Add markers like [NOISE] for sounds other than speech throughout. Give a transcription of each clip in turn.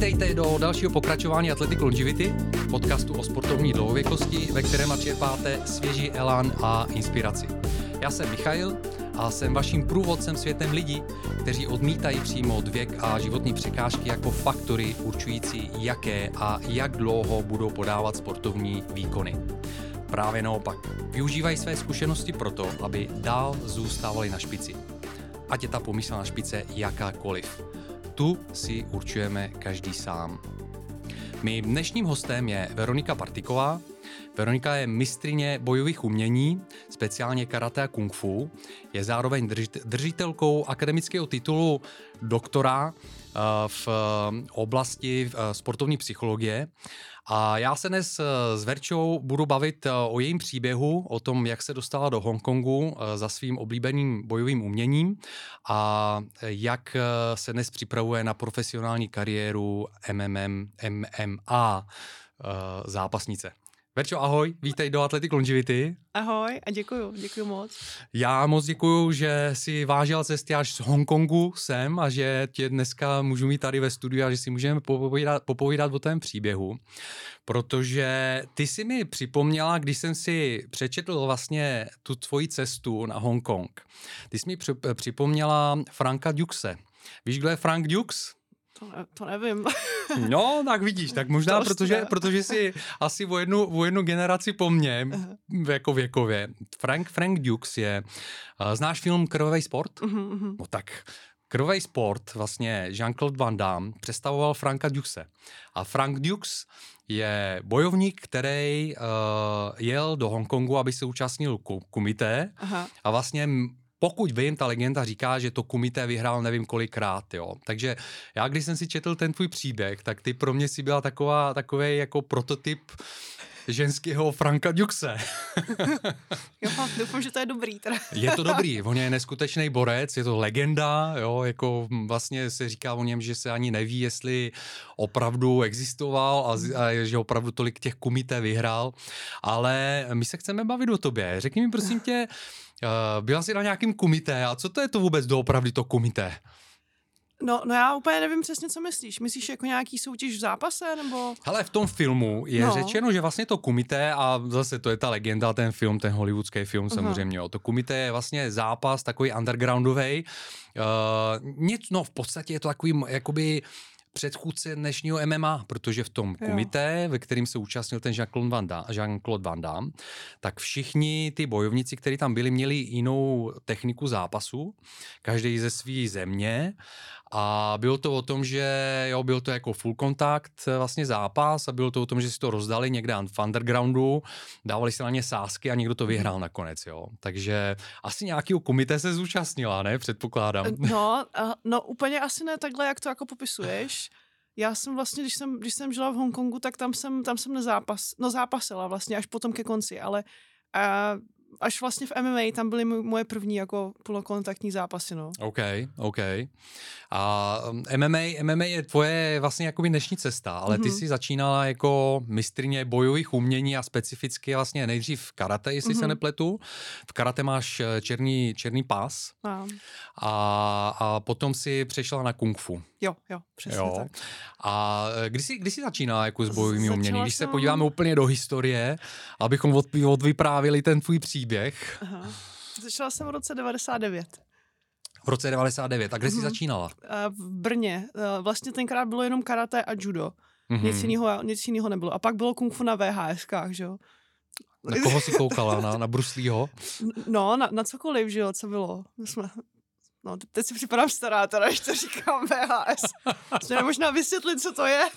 Vítejte do dalšího pokračování Athletic Longevity, podcastu o sportovní dlouhověkosti, ve kterém čerpáte svěží elán a inspiraci. Já jsem Michail a jsem vaším průvodcem světem lidí, kteří odmítají přijmout věk a životní překážky jako faktory určující, jaké a jak dlouho budou podávat sportovní výkony. Právě naopak, využívají své zkušenosti proto, aby dál zůstávali na špici. Ať je ta pomyslná špice jakákoliv. Tu si určujeme každý sám. Mým dnešním hostem je Veronika Partiková. Veronika je mistrině bojových umění, speciálně karate a kung fu. Je zároveň držitelkou akademického titulu doktora eh, v oblasti eh, sportovní psychologie a já se dnes eh, s Verčou budu bavit eh, o jejím příběhu, o tom, jak se dostala do Hongkongu eh, za svým oblíbeným bojovým uměním a jak se dnes připravuje na profesionální kariéru MMM, MMA zápasnice. Verčo, ahoj, vítej do Athletic Longevity. Ahoj a děkuju, děkuju moc. Já moc děkuju, že si vážil cesty až z Hongkongu sem a že tě dneska můžu mít tady ve studiu a že si můžeme popovídat, popovídat o tom příběhu, protože ty si mi připomněla, když jsem si přečetl vlastně tu tvoji cestu na Hongkong, ty jsi mi připomněla Franka Dukese. Víš, kdo je Frank Dukes? To, ne, to nevím. [LAUGHS] No, tak vidíš, tak možná, protože, protože jsi asi o jednu, o jednu generaci po mně, jako věkově. Frank, Frank Dukes je, uh, znáš film Krvavý sport? Uh-huh. No tak, Krvavý sport, vlastně Jean-Claude Van Damme, představoval Franka Dukese. A Frank Dukes je bojovník, který uh, jel do Hongkongu, aby se účastnil kumité Aha. a vlastně pokud vím, ta legenda říká, že to kumité vyhrál nevím kolikrát, jo. Takže já, když jsem si četl ten tvůj příběh, tak ty pro mě si byla taková, takový jako prototyp ženského Franka Dukse. [LAUGHS] jo, doufám, že to je dobrý. Teda. je to dobrý, on je neskutečný borec, je to legenda, jo, jako vlastně se říká o něm, že se ani neví, jestli opravdu existoval a, a že opravdu tolik těch kumité vyhrál, ale my se chceme bavit o tobě. Řekni mi prosím tě, Uh, byla jsi na nějakým kumité a co to je to vůbec doopravdy to kumité? No, no já úplně nevím přesně, co myslíš. Myslíš jako nějaký soutěž v zápase, nebo? Hele, v tom filmu je no. řečeno, že vlastně to kumité, a zase to je ta legenda, ten film, ten hollywoodský film uh-huh. samozřejmě, jo. to kumité je vlastně zápas takový undergroundový. Uh, nic, no v podstatě je to takový, jakoby, předchůdce dnešního MMA, protože v tom kumité, ve kterým se účastnil ten Jean-Claude Van, Damme, Jean-Claude Van Damme, tak všichni ty bojovníci, kteří tam byli, měli jinou techniku zápasu, každý ze své země a bylo to o tom, že jo, byl to jako full kontakt eh, vlastně zápas a bylo to o tom, že si to rozdali někde v undergroundu, dávali si na ně sásky a někdo to vyhrál mhm. nakonec, jo. Takže asi nějaký komité se zúčastnila, ne? Předpokládám. Eh, no, uh, no úplně asi ne takhle, jak to jako popisuješ. Já jsem vlastně, když jsem, když jsem žila v Hongkongu, tak tam jsem, tam jsem nezápas, no zápasila vlastně až potom ke konci, ale uh, až vlastně v MMA tam byly moje první jako polokontaktní zápasy, no. OK, OK. A MMA, um, MMA je tvoje vlastně jako dnešní cesta, ale mm-hmm. ty mhm. jsi začínala jako mistrně bojových umění a specificky vlastně nejdřív v karate, jestli mm-hmm. se mhm. nepletu. V karate máš eh, černý, černý pás a, a, a potom si přešla na kung fu. Jo, jo, přesně jo. tak. A eh, kdy jsi, kdy jsi začínala jako s bojovými umění? Když se podíváme úplně do historie, abychom od, odvyprávili ten tvůj příběh. Aha. Začala jsem v roce 99. V roce 99. A kde jsi mm-hmm. začínala? V Brně. Eh, vlastně tenkrát bylo jenom karate a judo. Mm-hmm. Nic, jiného, nic jiného nebylo. A pak bylo kung fu na VHSkách, že jo? Na koho jsi koukala? Na, na Bruslího? No, na, na cokoliv, že jo, co bylo. My jsme, No, teď si připadám stará, teda, když to říkám VHS. Jste možná vysvětlit, co to je?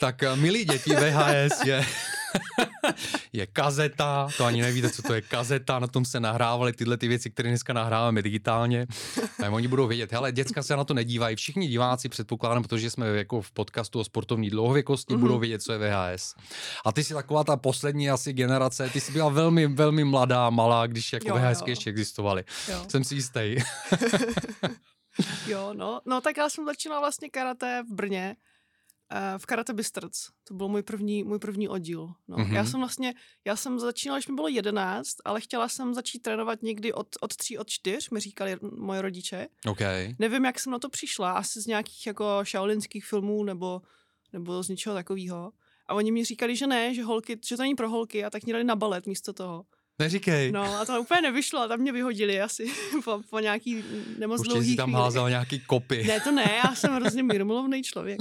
tak, eh, milí děti, VHS je [LAUGHS] je kazeta, to ani nevíte, co to je kazeta, na tom se nahrávaly tyhle ty věci, které dneska nahráváme digitálně. A oni budou vědět, hele, děcka se na to nedívají, všichni diváci předpokládám, protože jsme jako v podcastu o sportovní dlouhověkosti, mm-hmm. budou vědět, co je VHS. A ty jsi taková ta poslední asi generace, ty jsi byla velmi, velmi mladá, malá, když jako jo, VHS ještě existovaly. Jo. Jsem si jistý. [LAUGHS] jo, no, no tak já jsem začínala vlastně karate v Brně v Karate Bystrc. To byl můj první, můj první oddíl. No. Mm-hmm. Já jsem vlastně, já jsem začínala, když mi bylo jedenáct, ale chtěla jsem začít trénovat někdy od, od tří, od čtyř, mi říkali moje rodiče. Okay. Nevím, jak jsem na to přišla, asi z nějakých jako šaolinských filmů nebo, nebo z něčeho takového. A oni mi říkali, že ne, že holky, že to není pro holky a tak mě dali na balet místo toho. Neříkej. No a to úplně nevyšlo a tam mě vyhodili asi [LAUGHS] po, po nějaký nemoc Určitě si tam házal nějaký kopy. Ne, to ne, já jsem hrozně [LAUGHS] mírumilovný člověk.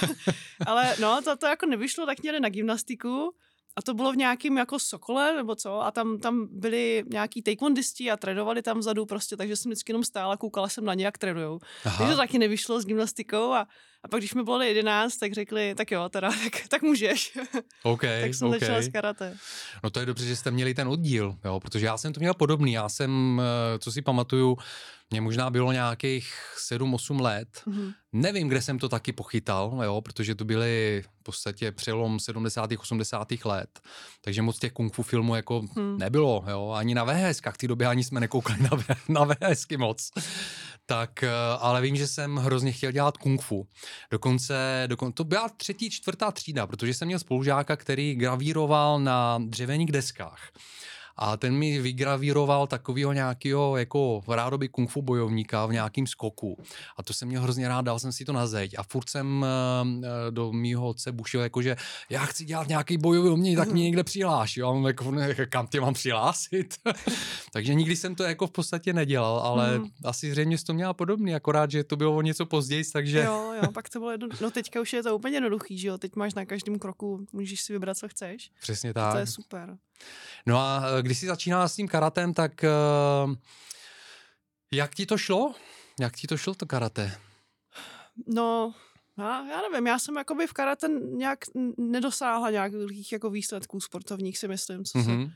[LAUGHS] Ale no, to, to jako nevyšlo, tak měli na gymnastiku a to bylo v nějakém jako Sokole, nebo co, a tam, tam byli nějaký taekwondisti a trénovali tam vzadu prostě, takže jsem vždycky jenom stála, koukala jsem na ně, jak trénujou. Takže to taky nevyšlo s gymnastikou a, a pak, když mi bylo 11, tak řekli, tak jo, teda, [LAUGHS] tak, tak můžeš. [LAUGHS] Okay, tak jsem okay. začala s karate. No to je dobře, že jste měli ten oddíl, jo, protože já jsem to měl podobný. Já jsem, eh, co si pamatuju, mě možná bylo nějakých 7-8 let. Mm-hmm. Nevím, kde jsem to taky pochytal, jo, protože to byly v podstatě přelom 70. 80. let. Takže moc těch kung fu filmů jako hmm. nebylo, jo, ani na VHS, v té době ani jsme nekoukali na, [LAUGHS] na VHSky moc. Tak, eh, ale vím, že jsem hrozně chtěl dělat kung fu. Dokonce, dokonce to byla třetí, čtvrtá třída, protože jsem měl spolužáka, který gravíroval na dřevěných deskách a ten mi vygravíroval takového nějakého jako rádoby kung fu bojovníka v nějakým skoku. A to jsem měl hrozně rád, dal jsem si to na zeď a furt jsem uh, do mýho otce bušil, jakože já chci dělat nějaký bojový umění, tak mě někde přihláš. Jo? A on jako, kam tě mám přihlásit? [LAUGHS] Takže nikdy jsem to jako v podstatě nedělal, ale mm. asi zřejmě to měla podobný, akorát, že to bylo o něco později, takže... Jo, jo, pak to bylo jedno... No teďka už je to úplně jednoduchý, že jo? Teď máš na každém kroku, můžeš si vybrat, co chceš. Přesně tak. To je super. No a eh, když jsi začínala s tím karatem, tak uh, jak ti to šlo? Jak ti to šlo to karate? No, já, já nevím, já jsem jakoby v karate nějak nedosáhla nějakých jako výsledků sportovních, si myslím, co mm-hmm.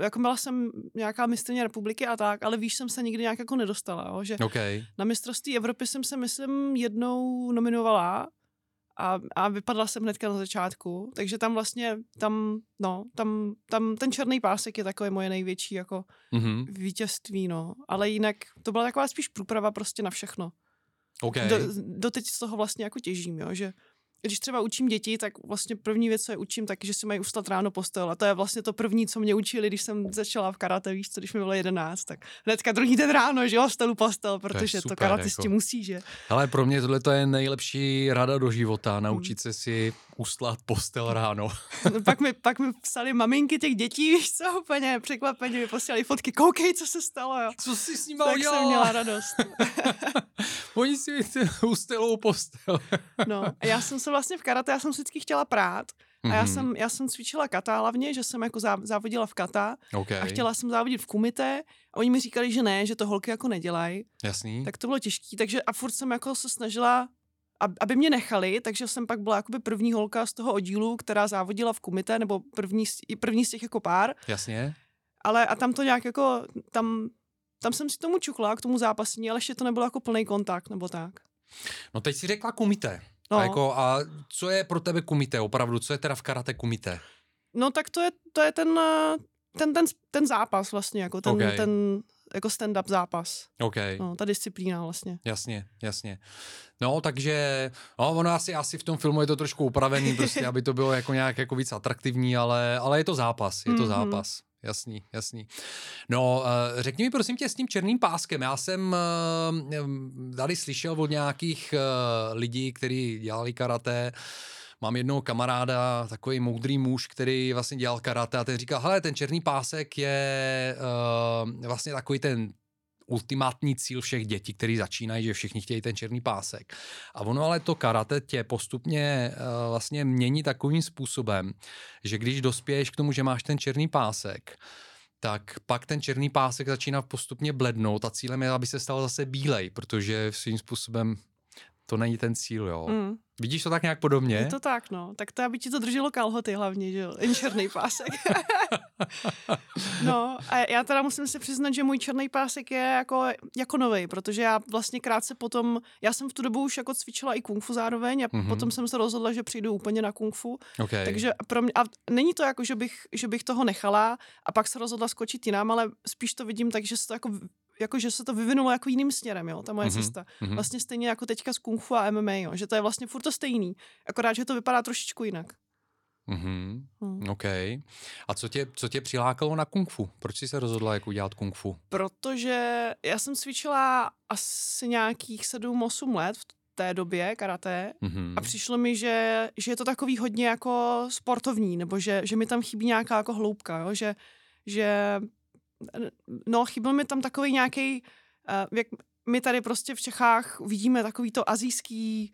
jako byla jsem nějaká mistrně republiky a tak, ale víš, jsem se nikdy nějak jako nedostala, jo, že okay. na mistrovství Evropy jsem se, myslím, jednou nominovala a, a vypadla jsem hnedka na začátku, takže tam vlastně, tam, no, tam, tam ten černý pásek je takové moje největší jako mm-hmm. vítězství, no, ale jinak to byla taková spíš průprava prostě na všechno. Okay. Do, doteď z toho vlastně jako těžím, jo, že když třeba učím děti, tak vlastně první věc, co je učím, tak, že si mají ustat ráno postel. A to je vlastně to první, co mě učili, když jsem začala v karate, víš co, když mi bylo jedenáct, tak hnedka druhý den ráno, že jo, vstanu postel, protože to, super, to karatisti jako. musí, že. Ale pro mě tohle to je nejlepší rada do života, naučit hmm. se si ustlat postel ráno. [LAUGHS] No, pak, mi, pak mi psali maminky těch dětí, víš co, úplně překvapeně mi posílali fotky, koukej, co se stalo, jo. Co jsi s nima tak udělala? jsem měla radost. [LAUGHS] Oni si ustelou [LAUGHS] postel. no, já jsem se vlastně v karate, já jsem si vždycky chtěla prát. A já mhm. jsem, já jsem cvičila kata hlavně, že jsem jako závodila v kata okay. a chtěla jsem závodit v kumite a oni mi říkali, že ne, že to holky jako nedělají. Jasný. Tak to bylo těžké, takže a furt jsem jako se snažila aby mě nechali, takže jsem pak byla jakoby první holka z toho oddílu, která závodila v kumite, nebo první, první z těch jako pár. Jasně. Ale a tam to nějak jako, tam, tam jsem si tomu čukla, k tomu zápasení, ale ještě to nebylo jako plný kontakt, nebo tak. No teď si řekla kumite. No. A, jako, a co je pro tebe kumite opravdu? Co je teda v karate kumite? No tak to je, to je ten, eh, ten, ten, ten zápas vlastně, jako ten, okay. ten jako stand-up zápas. Okay. No, ta disciplína vlastně. Jasně, jasně. No, takže, no, ono asi, asi v tom filmu je to trošku upravený, prostě, [LAUGHS] aby to bylo jako nějak jako víc atraktivní, ale, ale je to zápas, je to mm-hmm. zápas. Jasný, jasný. No, uh, řekni mi prosím tě s tím černým páskem. Já jsem uh, tady slyšel od nějakých uh, lidí, kteří dělali karate, mám jednoho kamaráda, takový moudrý muž, který vlastně dělal karate a ten říkal, hele, ten černý pásek je uh, vlastně takový ten ultimátní cíl všech dětí, kteří začínají, že všichni chtějí ten černý pásek. A ono ale to karate tě postupně uh, vlastně mění takovým způsobem, že když dospěješ k tomu, že máš ten černý pásek, tak pak ten černý pásek začíná postupně blednout a cílem je, aby se stal zase bílej, protože svým způsobem to není ten cíl, jo. Mm. Vidíš to tak nějak podobně? Je to tak, no. Tak to, aby ti to drželo kalhoty hlavně, že jo. Jen černý pásek. [LAUGHS] no a já teda musím si přiznat, že můj černý pásek je jako, jako nový, protože já vlastně krátce potom, já jsem v tu dobu už jako cvičila i kung fu zároveň a mm-hmm. potom jsem se rozhodla, že přijdu úplně na kung fu. Okay. Takže pro mě, a není to jako, že bych, že bych toho nechala a pak se rozhodla skočit jinam, ale spíš to vidím tak, že se to jako jako že se to vyvinulo jako jiným směrem, jo, ta moje Mhm, mm-hmm. cesta. mhm. Vlastně stejně jako teďka z kung fu a MMA, jo, že to je vlastně furt to stejný, akorát, že to vypadá trošičku jinak. Mhm. Hm. OK. A co tě, co tě přilákalo na kung fu? Proč jsi se rozhodla jako dělat kung fu? Protože já jsem cvičila asi nějakých 7-8 let v té době karate Mhm. a přišlo mi, že, že je to takový hodně jako sportovní, nebo že, že mi tam chybí nějaká jako hloubka, jo? Že, že no chyběl mi tam takový nějaký, uh, jak my tady prostě v Čechách vidíme takový to azijský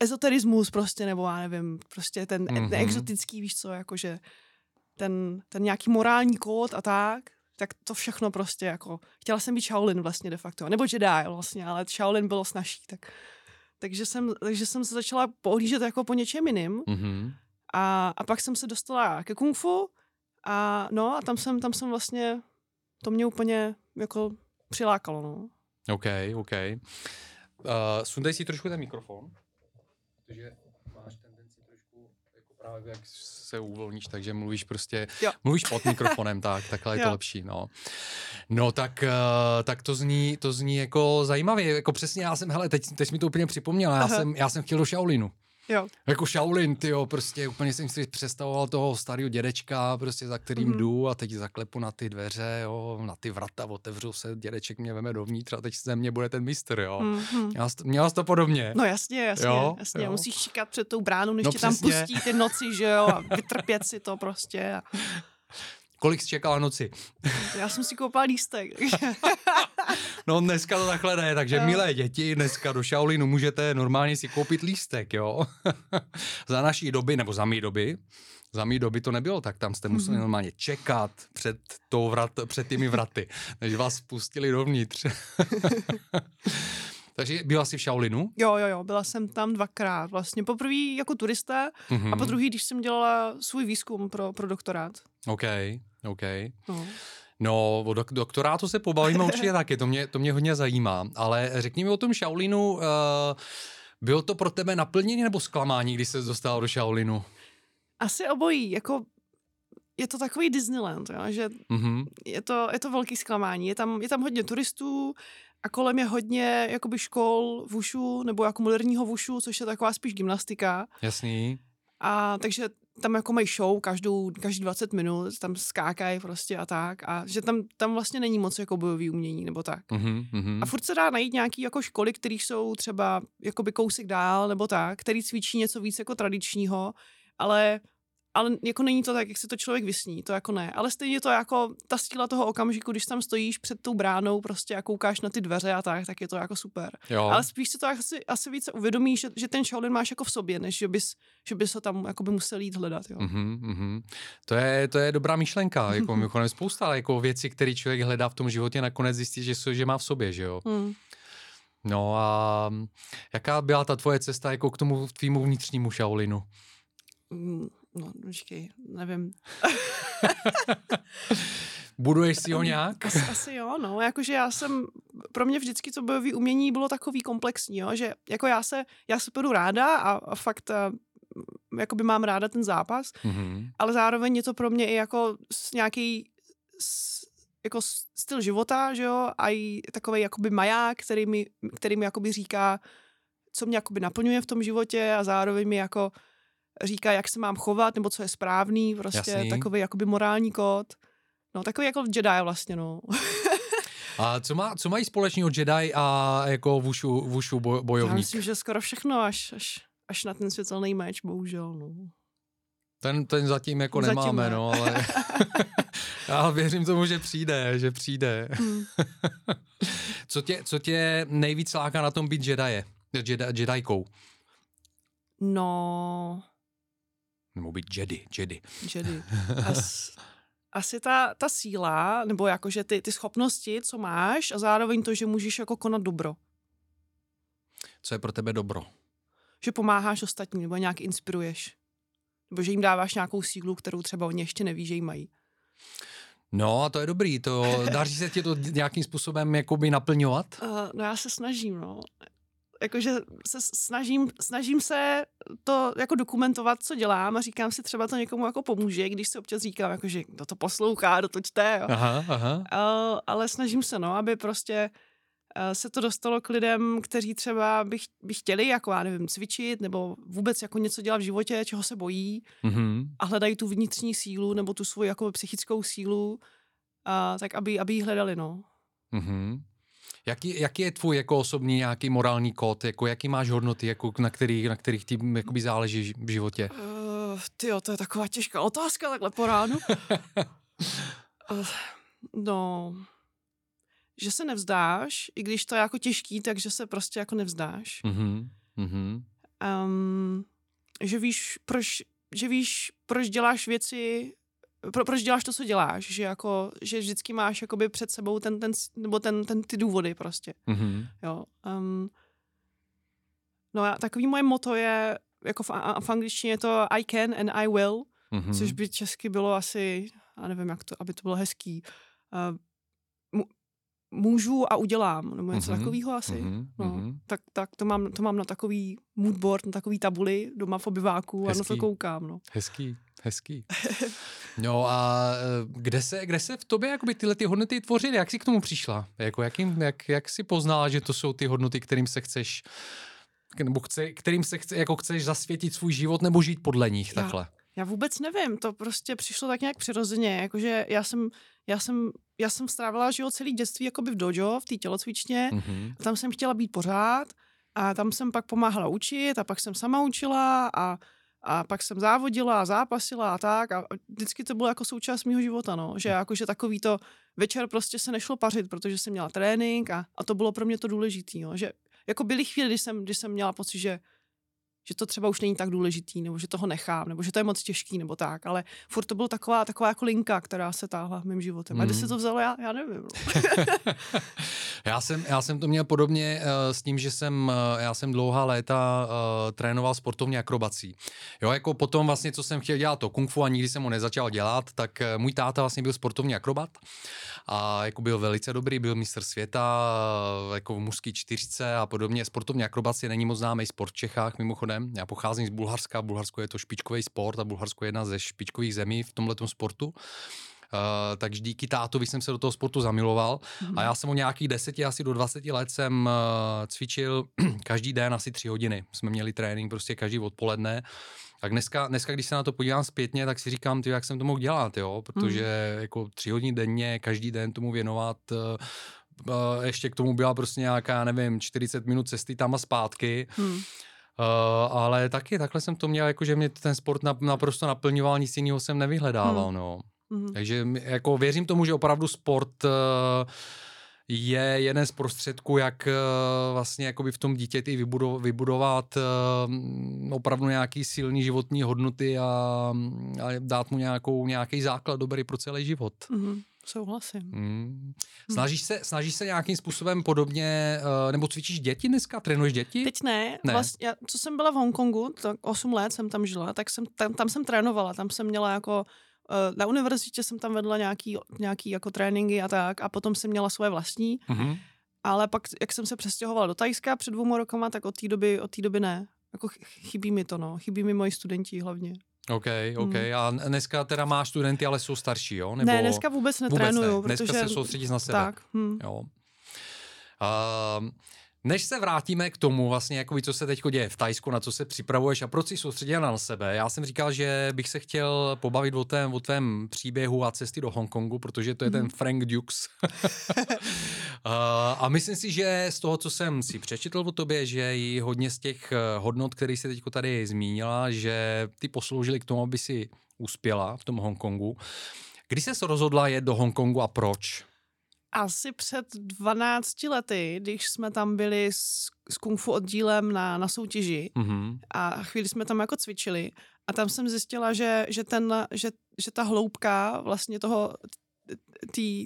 ezoterismus prostě, nebo já nevím, prostě ten, mm-hmm. Mhm. exotický, víš co, jakože ten, ten nějaký morální kód a tak, tak to všechno prostě jako, chtěla jsem být Shaolin vlastně de facto, nebo Jedi vlastně, ale Shaolin bylo snažší, tak takže jsem, takže jsem se začala pohlížet jako po něčem jiným Mhm. a, a pak jsem se dostala ke kung fu a no a tam jsem, tam jsem vlastně, to mě úplně jako přilákalo, no. OK, OK. Uh, sundej si trošku ten mikrofon, protože máš tendenci trošku, jako právě jak se uvolníš, takže mluvíš prostě, Jo. mluvíš pod [LAUGHS] mikrofonem, tak, takhle je to Jo. lepší, no. No tak, uh, tak to zní, to zní jako zajímavě, jako přesně já jsem, hele, teď, teď mi to úplně připomněl, já Aha. jsem, já jsem chtěl do Shaolinu. Jo, Jako Shaolin, ty jo, prostě úplně jsem si představoval toho starého dědečka, prostě za kterým Mhm. jdu a teď zaklepu na ty dveře, jo, na ty vrata, otevřu se, dědeček mě veme dovnitř a teď ze mě bude ten mistr, jo. mm-hmm. Měla jsi to, měla jsi to podobně. No jasně, jasně, Jo, jasně. jo. Musíš čekat před tou bránou, než No tě tam přesně. pustí ty noci, že jo, a vytrpět si to prostě. A Kolik jsi čekala noci? já jsem si koupila lístek. [LAUGHS] No dneska to takhle ne, takže Jo. milé děti, dneska do Shaolinu můžete normálně si koupit lístek, jo. [LAUGHS] za naší doby, nebo za mý doby, za mý doby to nebylo tak, tam jste museli Mhm. normálně čekat před, tou vrat, před těmi vraty, než vás pustili dovnitř. [LAUGHS] takže byla jsi v Shaolinu? jo, jo, jo, byla jsem tam dvakrát. Vlastně poprvé jako turista Mhm. a po druhý, když jsem dělala svůj výzkum pro, pro doktorát. OK, OK. No. No, o dok- doktorátu se pobavíme [LAUGHS] určitě taky, to mě, to mě hodně zajímá, ale řekni mi o tom Shaolinu, uh, bylo to pro tebe naplnění nebo zklamání, když se dostal do Shaolinu? Asi obojí, jako je to takový Disneyland, jo, že Mhm. je to, je to velký zklamání. Je tam, je tam hodně turistů a kolem je hodně jakoby škol vušu nebo jako moderního vušu, což je taková spíš gymnastika. Jasný. A takže tam jako mají show každou, každý 20 minut, tam skákají prostě a tak. A že tam, tam vlastně není moc jako bojový umění nebo tak. Mhm, mhm. A furt se dá najít nějaký jako školy, které jsou třeba jakoby kousek dál nebo tak, který cvičí něco víc jako tradičního, ale ale jako není to tak, jak si to člověk vysní, to jako ne. Ale stejně to jako ta síla toho okamžiku, když tam stojíš před tou bránou prostě a koukáš na ty dveře a tak, tak je to jako super. Jo. Ale spíš si to asi, asi více uvědomíš, že, že ten Shaolin máš jako v sobě, než že bys, že bys ho tam jako by musel jít hledat, jo. Mhm, mhm. To, je, to je dobrá myšlenka, [LAUGHS] jako mimochodem spousta jako věcí, které člověk hledá v tom životě, nakonec zjistí, že, jsou- že má v sobě, že jo. Hmm. No a jaká byla ta tvoje cesta jako k tomu tvýmu vnitřnímu Shaolinu? No, počkej, nevím. [LAUGHS] Buduješ si ho nějak? Asi, asi jo, no, jakože já jsem, pro mě vždycky to bojové umění bylo takový komplexní, jo, že jako já se, já se půjdu ráda a, a fakt a, jakoby mám ráda ten zápas, Mhm. ale zároveň je to pro mě i jako s nějaký s, jako styl života, že jo, a i takový jakoby maják, který mi, který mi jakoby říká, co mě jakoby naplňuje v tom životě a zároveň mi jako říká, jak se mám chovat, nebo co je správný, prostě Jasný. takový jakoby morální kód. No, takový jako Jedi vlastně, no. [LAUGHS] A co, má, co mají společného Jedi a jako Wushu, Wushu boj, Já bojovník? myslím, že skoro všechno, až, až, až na ten světelný meč, bohužel, no. Ten, ten zatím jako Zatím nemáme, ne. no, ale [LAUGHS] [LAUGHS] já věřím tomu, že přijde, že přijde. Hmm. Co tě, co tě nejvíc láká na tom být Jedi? Jedi, Jedajkou. No, Nebo být Jedi, Jedi. Jedi. [LAUGHS] As, asi ta, ta síla, nebo jakože ty, ty schopnosti, co máš a zároveň to, že můžeš jako konat dobro. Co je pro tebe dobro? Že pomáháš ostatním nebo nějak inspiruješ. Nebo že jim dáváš nějakou sílu, kterou třeba oni ještě neví, že jí mají. No a to je dobrý, to [LAUGHS] daří se ti to nějakým způsobem jakoby naplňovat? Uh, no já se snažím, no. Jakože se snažím, snažím se to jako dokumentovat, co dělám a říkám si, třeba to někomu jako pomůže, když si občas říkám, jakože kdo to poslouchá, kdo to čte, jo. Aha, aha. Uh, ale snažím se, no, aby prostě uh, se to dostalo k lidem, kteří třeba by, by chtěli, jako já nevím, cvičit nebo vůbec jako něco dělat v životě, čeho se bojí Mhm. a hledají tu vnitřní sílu nebo tu svoji jako psychickou sílu, uh, tak aby, aby ji hledali, no. Mhm. Jaký, jaký je tvůj jako osobní nějaký morální kód, jako jaký máš hodnoty, jako na, kterých, na kterých ti jakoby záleží v životě? Uh, ty to je taková těžká otázka takhle po ránu. uh, [LAUGHS] no, že se nevzdáš, i když to je jako těžký, takže se prostě jako nevzdáš. Mhm. Mhm. Um, že víš, proč, že víš, proč děláš věci, pro, proč děláš to, co děláš, že jako, že vždycky máš jakoby před sebou ten, ten, nebo ten, ten, ty důvody prostě, Mhm. jo. Um, no a takový moje moto je, jako v, a- v angličtině je to I can and I will, Mhm. což by česky bylo asi, já nevím, jak to, aby to bylo hezký. Uh, můžu a udělám, nebo něco Mhm, takového asi. Mhm. No, Mhm. tak, tak to, mám, to mám na takový moodboard, na takový tabuli doma v obyváku a na to Hezký. koukám. No. Hezký, hezký. [LAUGHS] No a eh, kde se, kde se v tobě jakoby tyhle ty hodnoty tvořily? Jak jsi k tomu přišla? Jako jakým, jak, jak jsi poznala, že to jsou ty hodnoty, kterým se chceš nebo chce, kterým se chce, jako chceš zasvětit svůj život nebo žít podle nich Já- takhle? Já vůbec nevím, to prostě přišlo tak nějak přirozeně, jakože já jsem, já jsem, já jsem strávila život celý dětství jakoby v dojo, v té tělocvičně, Mhm. tam jsem chtěla být pořád a tam jsem pak pomáhala učit a pak jsem sama učila a, a pak jsem závodila a zápasila a tak a vždycky to bylo jako součást mého života, no, že jakože takový to večer prostě se nešlo pařit, protože jsem měla trénink a, a to bylo pro mě to důležitý, no, že jako byly chvíle, kdy jsem, kdy jsem měla pocit, že že to třeba už není tak důležitý, nebo že toho nechám, nebo že to je moc těžký, nebo tak, ale furt to byla taková, taková jako linka, která se táhla mým životem. A kde Mhm. se to vzalo, já, já nevím. No. [LAUGHS] já, jsem, já jsem to měl podobně uh, s tím, že jsem, uh, já jsem dlouhá léta uh, trénoval sportovní akrobací. Jo, jako potom vlastně, co jsem chtěl dělat to kung fu a nikdy jsem ho nezačal dělat, tak uh, můj táta vlastně byl sportovní akrobat a jako byl velice dobrý, byl mistr světa, uh, jako v mužský čtyřce a podobně. Sportovní akrobacie není moc známý sport v Čechách, mimochodem. Já pocházím z Bulharska, Bulharsko je to špičkový sport a Bulharsko je jedna ze špičkových zemí v tomhle sportu. Uh, takže díky tátovi jsem se do toho sportu zamiloval a já jsem o nějakých deseti, asi do 20 let jsem uh, cvičil [CLEARS THROAT] každý den asi tři hodiny. Jsme měli trénink prostě každý odpoledne. Tak dneska, dneska, když se na to podívám zpětně, tak si říkám, ty, jak jsem to mohl dělat, jo? protože mm. jako tři hodiny denně, každý den tomu věnovat, uh, ještě k tomu byla prostě nějaká, nevím, 40 minut cesty tam a zpátky. Hmm. Uh, ale taky takhle jsem to měl, jako že mě ten sport nap, naprosto naplňoval, nic jiného jsem nevyhledával, Hmm. no. Mhm. Takže jako věřím tomu, že opravdu sport eh, je jeden z prostředků, jak eh, vlastně jakoby v tom dítěti vybudo- vybudovat opravdu nějaký silný životní hodnoty a, a dát mu nějakou, nějaký základ dobrý pro celý život. Mhm. Souhlasím. Mm. Snažíš, se, snažíš se nějakým způsobem podobně, eh, nebo cvičíš děti dneska, trénuješ děti? Teď ne, Ne. Vlastně, já, co jsem byla v Hongkongu, tak 8 let jsem tam žila, tak jsem, tam, tam jsem trénovala, tam jsem měla jako, eh, na univerzitě jsem tam vedla nějaký, nějaký jako tréninky a tak a potom jsem měla svoje vlastní, Mhm. ale pak, jak jsem se přestěhovala do Tajska před dvouma rokama, tak od té doby, od té doby ne. Jako ch- chybí mi to, no. Chybí mi moji studenti hlavně. OK, OK. Mm. A dneska teda máš studenty, ale jsou starší, jo? Nebo Ne, dneska vůbec netrénuju, vůbec ne. Dneska protože... se soustředíš na sebe. Tak, hm. Jo. Um, než se vrátíme k tomu, vlastně, jako co se teď děje v Tajsku, na co se připravuješ a proč jsi soustředila na sebe. Já jsem říkal, že bych se chtěl pobavit o tvém, o tvém příběhu a cesty do Hongkongu, protože to je ten Frank Dukes. uh, [LAUGHS] [LAUGHS] a myslím si, že z toho, co jsem si přečetl o tobě, že i hodně z těch eh, hodnot, které jsi teď tady zmínila, že ty posloužily k tomu, aby si uspěla v tom Hongkongu. Kdy jsi se rozhodla jet do Hongkongu a proč? Asi před 12 lety, když jsme tam byli s, s kung fu oddílem na, na soutěži Mhm. a chvíli jsme tam jako cvičili a tam jsem zjistila, že, že, ten, že, že ta hloubka vlastně toho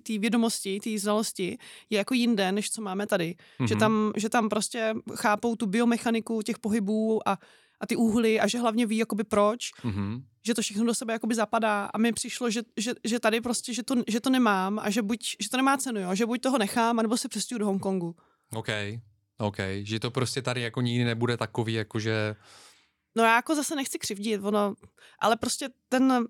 té vědomosti, té znalosti je jako jinde, než co máme tady. Mm-hmm. Že, tam, že tam prostě chápou tu biomechaniku těch pohybů a, a ty úhly a že hlavně ví jakoby proč, Mhm. že to všechno do sebe jakoby zapadá a mi přišlo, že, že, že tady prostě, že to, že to nemám a že buď, že to nemá cenu, jo? že buď toho nechám, anebo se přestěhuju do Hongkongu. OK, OK, že to prostě tady jako nikdy nebude takový, jakože... No já jako zase nechci křivdit, ono, ale prostě ten,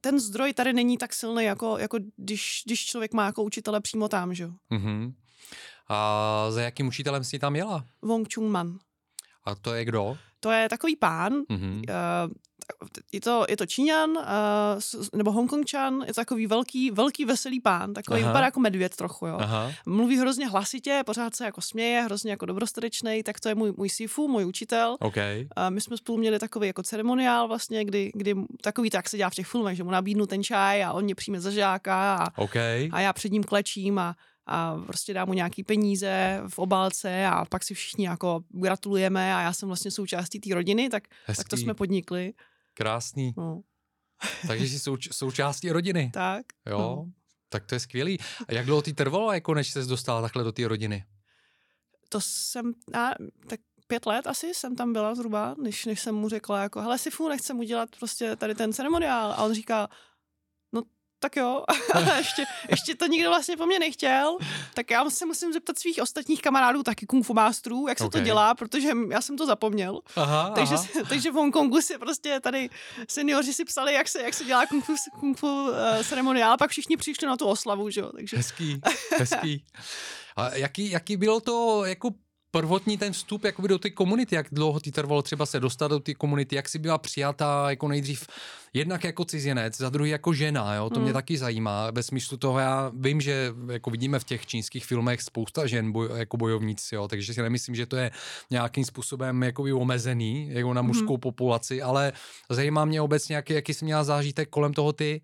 ten zdroj tady není tak silný, jako, jako když, když člověk má jako učitele přímo tam, že jo. Uh-huh. A za jakým učitelem jsi tam jela? Wong Chung Man. A to je kdo? To je takový pán, Uh-huh. uh, je to, je to Číňan, uh, nebo Hongkongčan, je to takový velký, velký veselý pán, takový Aha. vypadá jako medvěd trochu, jo. Aha. Mluví hrozně hlasitě, pořád se jako směje, hrozně jako dobrostatečný, tak to je můj, můj sifu, můj učitel. OK. A my jsme spolu měli takový jako ceremoniál vlastně, kdy, kdy takový tak se dělá v těch filmech, že mu nabídnu ten čaj a on mě přijme za žáka a, OK. a já před ním klečím a, a prostě dám mu nějaký peníze v obálce a pak si všichni jako gratulujeme a já jsem vlastně součástí té rodiny, tak, Hezký. tak to jsme podnikli. Krásný. No, Takže jsi souč- součástí rodiny. tak. Jo. No. Tak to je skvělý. A jak dlouho ty trvalo, jako než ses dostala takhle do té rodiny? To jsem, a, tak pět let asi jsem tam byla zhruba, než, než jsem mu řekla jako, hele Sifu, nechcem udělat prostě tady ten ceremoniál. A on říká, tak jo, [LAUGHS] ale ještě, ještě to nikdo vlastně po mně nechtěl, tak já se musím zeptat svých ostatních kamarádů, taky kung fu mástrů, jak se Ok. to dělá, protože já jsem to zapomněl. Aha, Takže, aha. takže v Hongkongu si prostě tady seniori si psali, jak se, jak se dělá kung fu, kung fu uh, ceremoniál, pak všichni přišli na tu oslavu, že jo, takže Hezký, hezký. A jaký, jaký bylo to jako prvotní ten vstup jakoby do té komunity, jak dlouho ti trvalo třeba se dostat do té komunity, jak jsi byla přijatá jako nejdřív jednak jako cizinec, za druhý jako žena, jo? to mě Mm. taky zajímá. Ve smyslu toho já vím, že jako vidíme v těch čínských filmech spousta žen boj, jako bojovníci, jo? takže si nemyslím, že to je nějakým způsobem jakoby omezený jako na Mhm. mužskou populaci, ale zajímá mě obecně, jaký, jaký jsi měla zážitek kolem toho ty.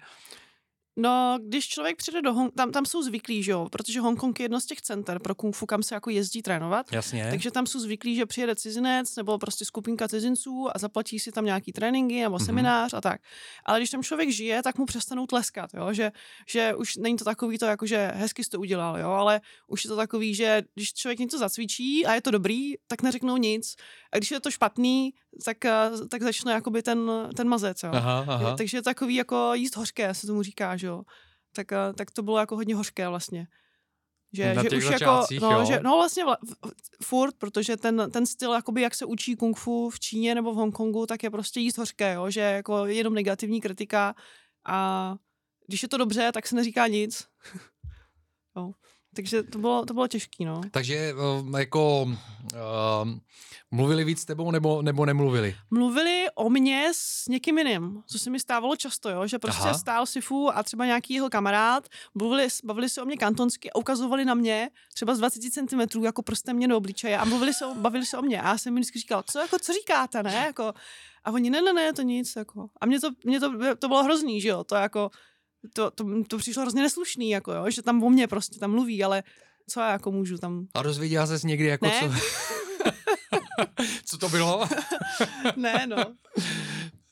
No, když člověk přijde do Hong... tam, tam jsou zvyklí, že jo, protože Hongkong je jedno z těch center pro kung fu, kam se jako jezdí trénovat. Jasně. Takže tam jsou zvyklí, že přijede cizinec nebo prostě skupinka cizinců a zaplatí si tam nějaký tréninky nebo Mhm. seminář a tak. Ale když tam člověk žije, tak mu přestanou tleskat, jo? Že, že už není to takový to, jako že hezky jsi to udělal, jo? ale už je to takový, že když člověk něco zacvičí a je to dobrý, tak neřeknou nic. A když je to špatný, tak, eh, tak začne jakoby ten, ten mazec. Jo? Aha, aha. Je, takže je takový jako jíst hořké, se tomu říká, že jo. Tak, eh, tak to bylo jako hodně hořké vlastně. Že, Na že už jako, no, jo. že, no vlastně vla, furt, protože ten, ten styl, jakoby jak se učí kung fu v Číně nebo v Hongkongu, tak je prostě jíst hořké, jo, že jako jenom negativní kritika a když je to dobře, tak se neříká nic. [LAUGHS] jo. Takže to bylo, to bylo těžký, no. Takže uh, jako uh, mluvili víc s tebou nebo, nebo nemluvili? mluvili o mně s někým jiným, co se mi stávalo často, jo? že prostě Aha. Stál Sifu a třeba nějaký jeho kamarád, mluvili, bavili se o mě kantonsky a ukazovali na mě třeba z 20 cm jako prstem mě do obličeje a mluvili se, bavili se o mě. A já jsem mi vždycky říkal, co, jako, co říkáte, ne? Jako, a oni, ne, ne, ne, to nic. Jako. A mě to, mě to, to bylo hrozný, že jo, to jako, to, to, to přišlo hrozně neslušný, jako, jo? že tam o mě prostě tam mluví, ale co já jako můžu tam, A dozvěděla ses někdy, jako Ne. co... [LAUGHS] co to bylo? ne, no. [LAUGHS]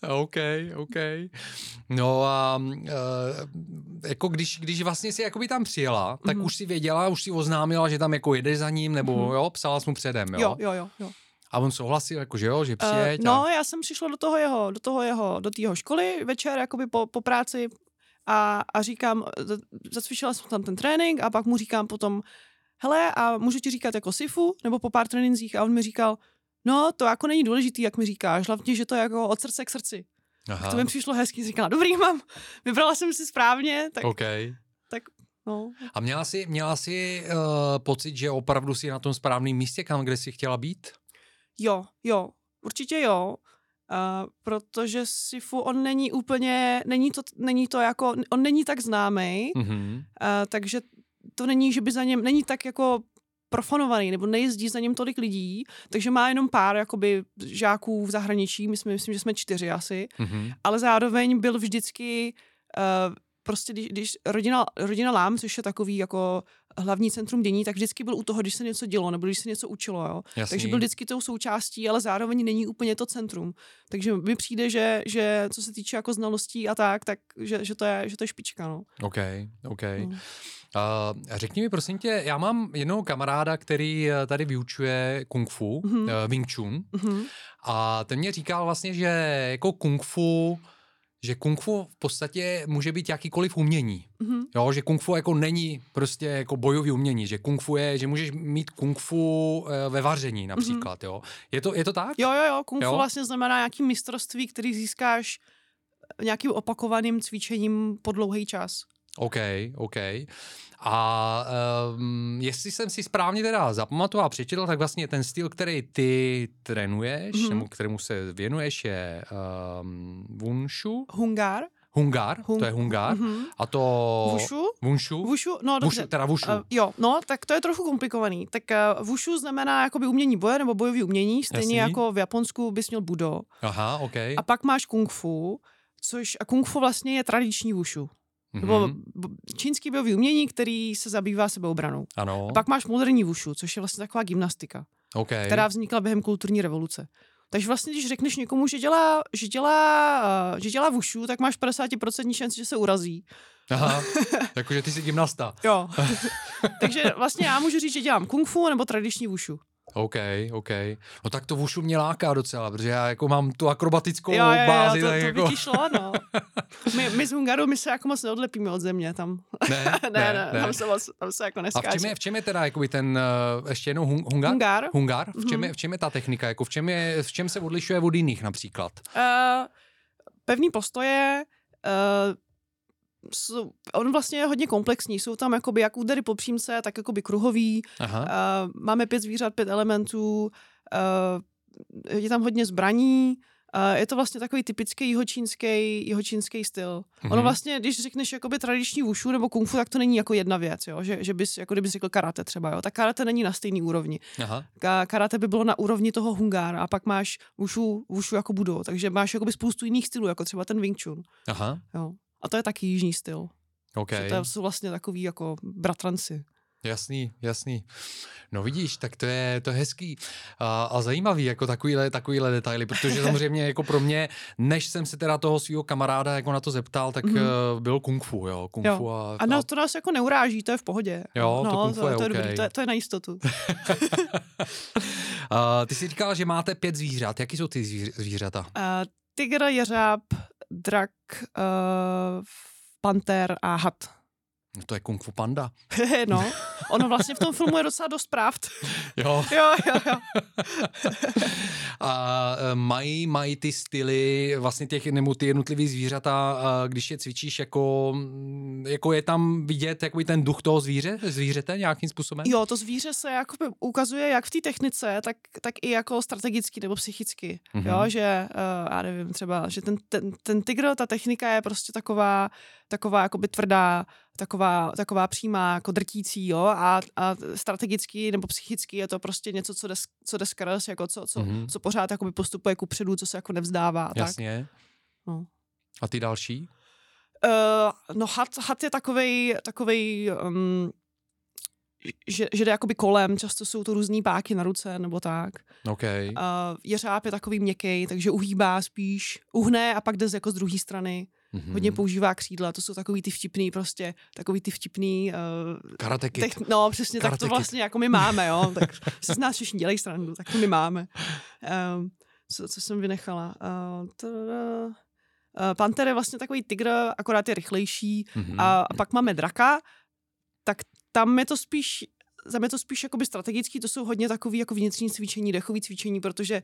OK, OK. No a uh, jako když, když vlastně si jakoby tam přijela, tak Mhm. už si věděla, už si oznámila, že tam jako jedeš za ním, nebo Mhm. jo, psala jsi mu předem, jo? Jo, jo, jo, jo. A on souhlasil, jako že jo, že Uh, přijeď no, a... já jsem přišla do toho jeho, do toho jeho, do tého školy večer, jakoby po, po práci a, a říkám, z- zacvičila jsem tam ten trénink a pak mu říkám potom, hele, a můžu ti říkat jako sifu, nebo po pár trénincích a on mi říkal, no, to jako není důležitý, jak mi říkáš, hlavně, že to je jako od srdce k srdci. Aha, To mi přišlo hezky, říkala, dobrý, mám, vybrala jsem si správně, tak, OK. no. A měla jsi, měla jsi uh, pocit, že opravdu si na tom správném místě, kam, kde jsi chtěla být? Jo, jo, určitě jo. Uh, protože Sifu, on není úplně, není to, není to jako, on není tak známý, Mhm. uh, takže to není, že by za něm, není tak jako profanovaný, nebo nejezdí za něm tolik lidí, takže má jenom pár jakoby žáků v zahraničí, my jsme, myslím, že jsme čtyři asi, Mhm. ale zároveň byl vždycky uh, prostě, když, když rodina, rodina Lám, což je takový jako hlavní centrum dění, tak vždycky byl u toho, když se něco dělo, nebo když se něco učilo, jo. Jasný. Takže byl vždycky tou součástí, ale zároveň není úplně to centrum. Takže mi přijde, že, že co se týče jako znalostí a tak, tak že, že, to, je, že to je špička, no. OK, OK. No. Uh, řekni mi prosím tě, já mám jednoho kamaráda, který eh, tady vyučuje kung fu, Mhm. uh, Wing Chun, Mhm. a ten mě říkal vlastně, že jako kung fu, že kung fu v podstatě může být jakýkoliv umění. Mhm. Jo, že kung fu jako není prostě jako bojový umění, že kung fu je, že můžeš mít kung fu eh, ve vaření například, jo. Je to, je to tak? Jo, jo, jo, kung fu Jo? vlastně znamená nějaký mistrovství, který získáš nějakým opakovaným cvičením po dlouhý čas. OK, OK. A um, jestli jsem si správně teda zapamatoval a přečetl, tak vlastně ten styl, který ty trénuješ, Mhm. mm-hmm. nebo kterému se věnuješ, je um, Wunshu, Hungar. Hungar, Hun- to je Hungar. Mhm. A to... Wushu? Wunshu? Wushu, no dobře. Wushu, teda Wushu. Uh, jo, no, tak to je trochu komplikovaný. Tak uh, Wushu znamená jakoby umění boje nebo bojový umění, stejně Jasný. jako v Japonsku bys měl budo. Aha, OK. A pak máš kung fu, což a kung fu vlastně je tradiční Wushu. Nebo Mhm. čínský bojový umění, který se zabývá sebeobranou. Ano, A pak máš moderní Wushu, což je vlastně taková gymnastika, OK. která vznikla během kulturní revoluce. Takže vlastně, když řekneš někomu, že dělá, že dělá, že dělá Wushu, tak máš 50% šanci, že se urazí. Aha, [LAUGHS] jakože ty jsi gymnasta. Jo. [LAUGHS] Takže vlastně já můžu říct, že dělám kung fu nebo tradiční Wushu. OK, OK. No tak to Wushu mě láká docela, protože já jako mám tu akrobatickou jo, jo, bázi, to, tak to jako... by ti šlo, no. My, my z Hungaru, my se jako moc neodlepíme od země, tam. Ne, [LAUGHS] ne, ne, ne, Tam, se moc, tam se jako A v neskáče. čem je, v čem je teda jakoby ten, uh, ještě jednou hun, hungar? Hungar? Hungar? V čem, Mhm. je, v čem je ta technika? Jako v, čem je, v čem se odlišuje od jiných například? Uh, pevný postoje, uh, on vlastně je hodně komplexní. Jsou tam jakoby jak údery po přímce, tak jakoby kruhový. Aha. Uh, máme pět zvířat, pět elementů. Uh, je tam hodně zbraní. Uh, je to vlastně takový typický jihočínský, jihočínský styl. Mm-hmm. Ono Mhm. vlastně, když řekneš jakoby tradiční wushu nebo kung fu, tak to není jako jedna věc, jo? Že, že bys, jako kdybys řekl karate třeba, jo? tak karate není na stejný úrovni. Aha. Ka- karate by bylo na úrovni toho hungára a pak máš wushu, wushu jako budo, takže máš jakoby spoustu jiných stylů, jako třeba ten Wing Chun. Aha. Jo. A to je taky jižní styl. OK. Že to jsou vlastně takový jako bratranci. Jasný, jasný. No vidíš, tak to je, to je hezký a, a zajímavý, jako takovýhle, takovýhle detaily, protože [LAUGHS] samozřejmě jako pro mě, než jsem se teda toho svého kamaráda jako na to zeptal, tak Mhm. mm-hmm. byl kung fu, jo, kung Jo. fu a, A no, to nás jako neuráží, to je v pohodě. Jo, to no, kung fu to, je to, je OK. dobrý, to, je, to je na jistotu. [LAUGHS] a ty jsi říkal, že máte pět zvířat, jaký jsou ty zvíř- zvířata? Uh, tygr, jeřáb, drak, uh, panter a had. No to je kung fu panda. [LAUGHS] no, ono [LAUGHS] vlastně v tom filmu je docela dost pravd. Jo. jo, jo, jo. [LAUGHS] A e, mají, mají ty styly, vlastně těch, nebo ty jednotlivý zvířata, když je cvičíš, jako, mm, jako je tam vidět jakoby ten duch toho zvíře, zvířete nějakým způsobem? Jo, to zvíře se jakoby ukazuje jak v té technice, tak, tak i jako strategicky nebo psychicky. Mhm. Mm-hmm. Jo, že uh, já nevím, třeba, že ten, ten, ten tygr, ta technika je prostě taková, taková jakoby tvrdá, taková, taková přímá, jako drtící, jo, a, a strategicky nebo psychicky je to prostě něco, co jde, co jde skrz, jako co, co, Mhm. mm-hmm. co pořád jakoby postupuje ku předu, co se jako nevzdává. a Tak. Jasně. No. A ty další? Uh, no had, had je takovej, takovej um, že, že jde jakoby kolem, často jsou to různý páky na ruce nebo tak. OK. Uh, jeřáb je takový měkký, takže uhýbá spíš, uhne a pak jde z- jako z druhé strany. Mhm. Hodně používá křídla, to jsou takový ty vtipný prostě, takový ty vtipný uh, Karate Kid. Tech, no přesně, tak Karate to Kid. vlastně jako my máme, jo. [LAUGHS] Tak si z nás všichni dělají srandu, tak to my máme. Um, co, co jsem vynechala? Uh, tada, uh, Panter je vlastně takový tygr, akorát je rychlejší. Mhm. A, a pak máme draka, tak tam je to spíš, tam je to spíš jakoby strategický, to jsou hodně takový jako vnitřní cvičení, dechový cvičení, protože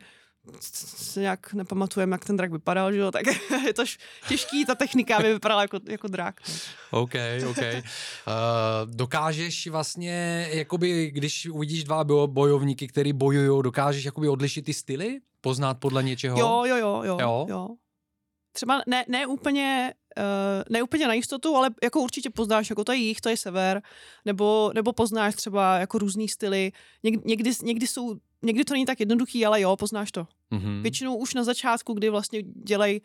se nějak nepamatujeme, jak ten drak vypadal, že jo, tak [LAUGHS] je to těžký, ta technika by vypadala jako, jako drak. no. OK, OK. Uh, [LAUGHS] dokážeš vlastně, jakoby, když uvidíš dva bojo- bojovníky, který bojují, dokážeš jakoby odlišit ty styly? Poznat podle něčeho? Jo, jo, jo, jo, Jo? jo. jo. Třeba ne, ne úplně, uh, ne úplně na jistotu, ale jako určitě poznáš, jako to je jich, to je sever, nebo, nebo poznáš třeba jako různý styly. Něk, někdy, někdy jsou, někdy to není tak jednoduchý, ale jo, poznáš to. Mhm. Většinou už na začátku, kdy vlastně dělají,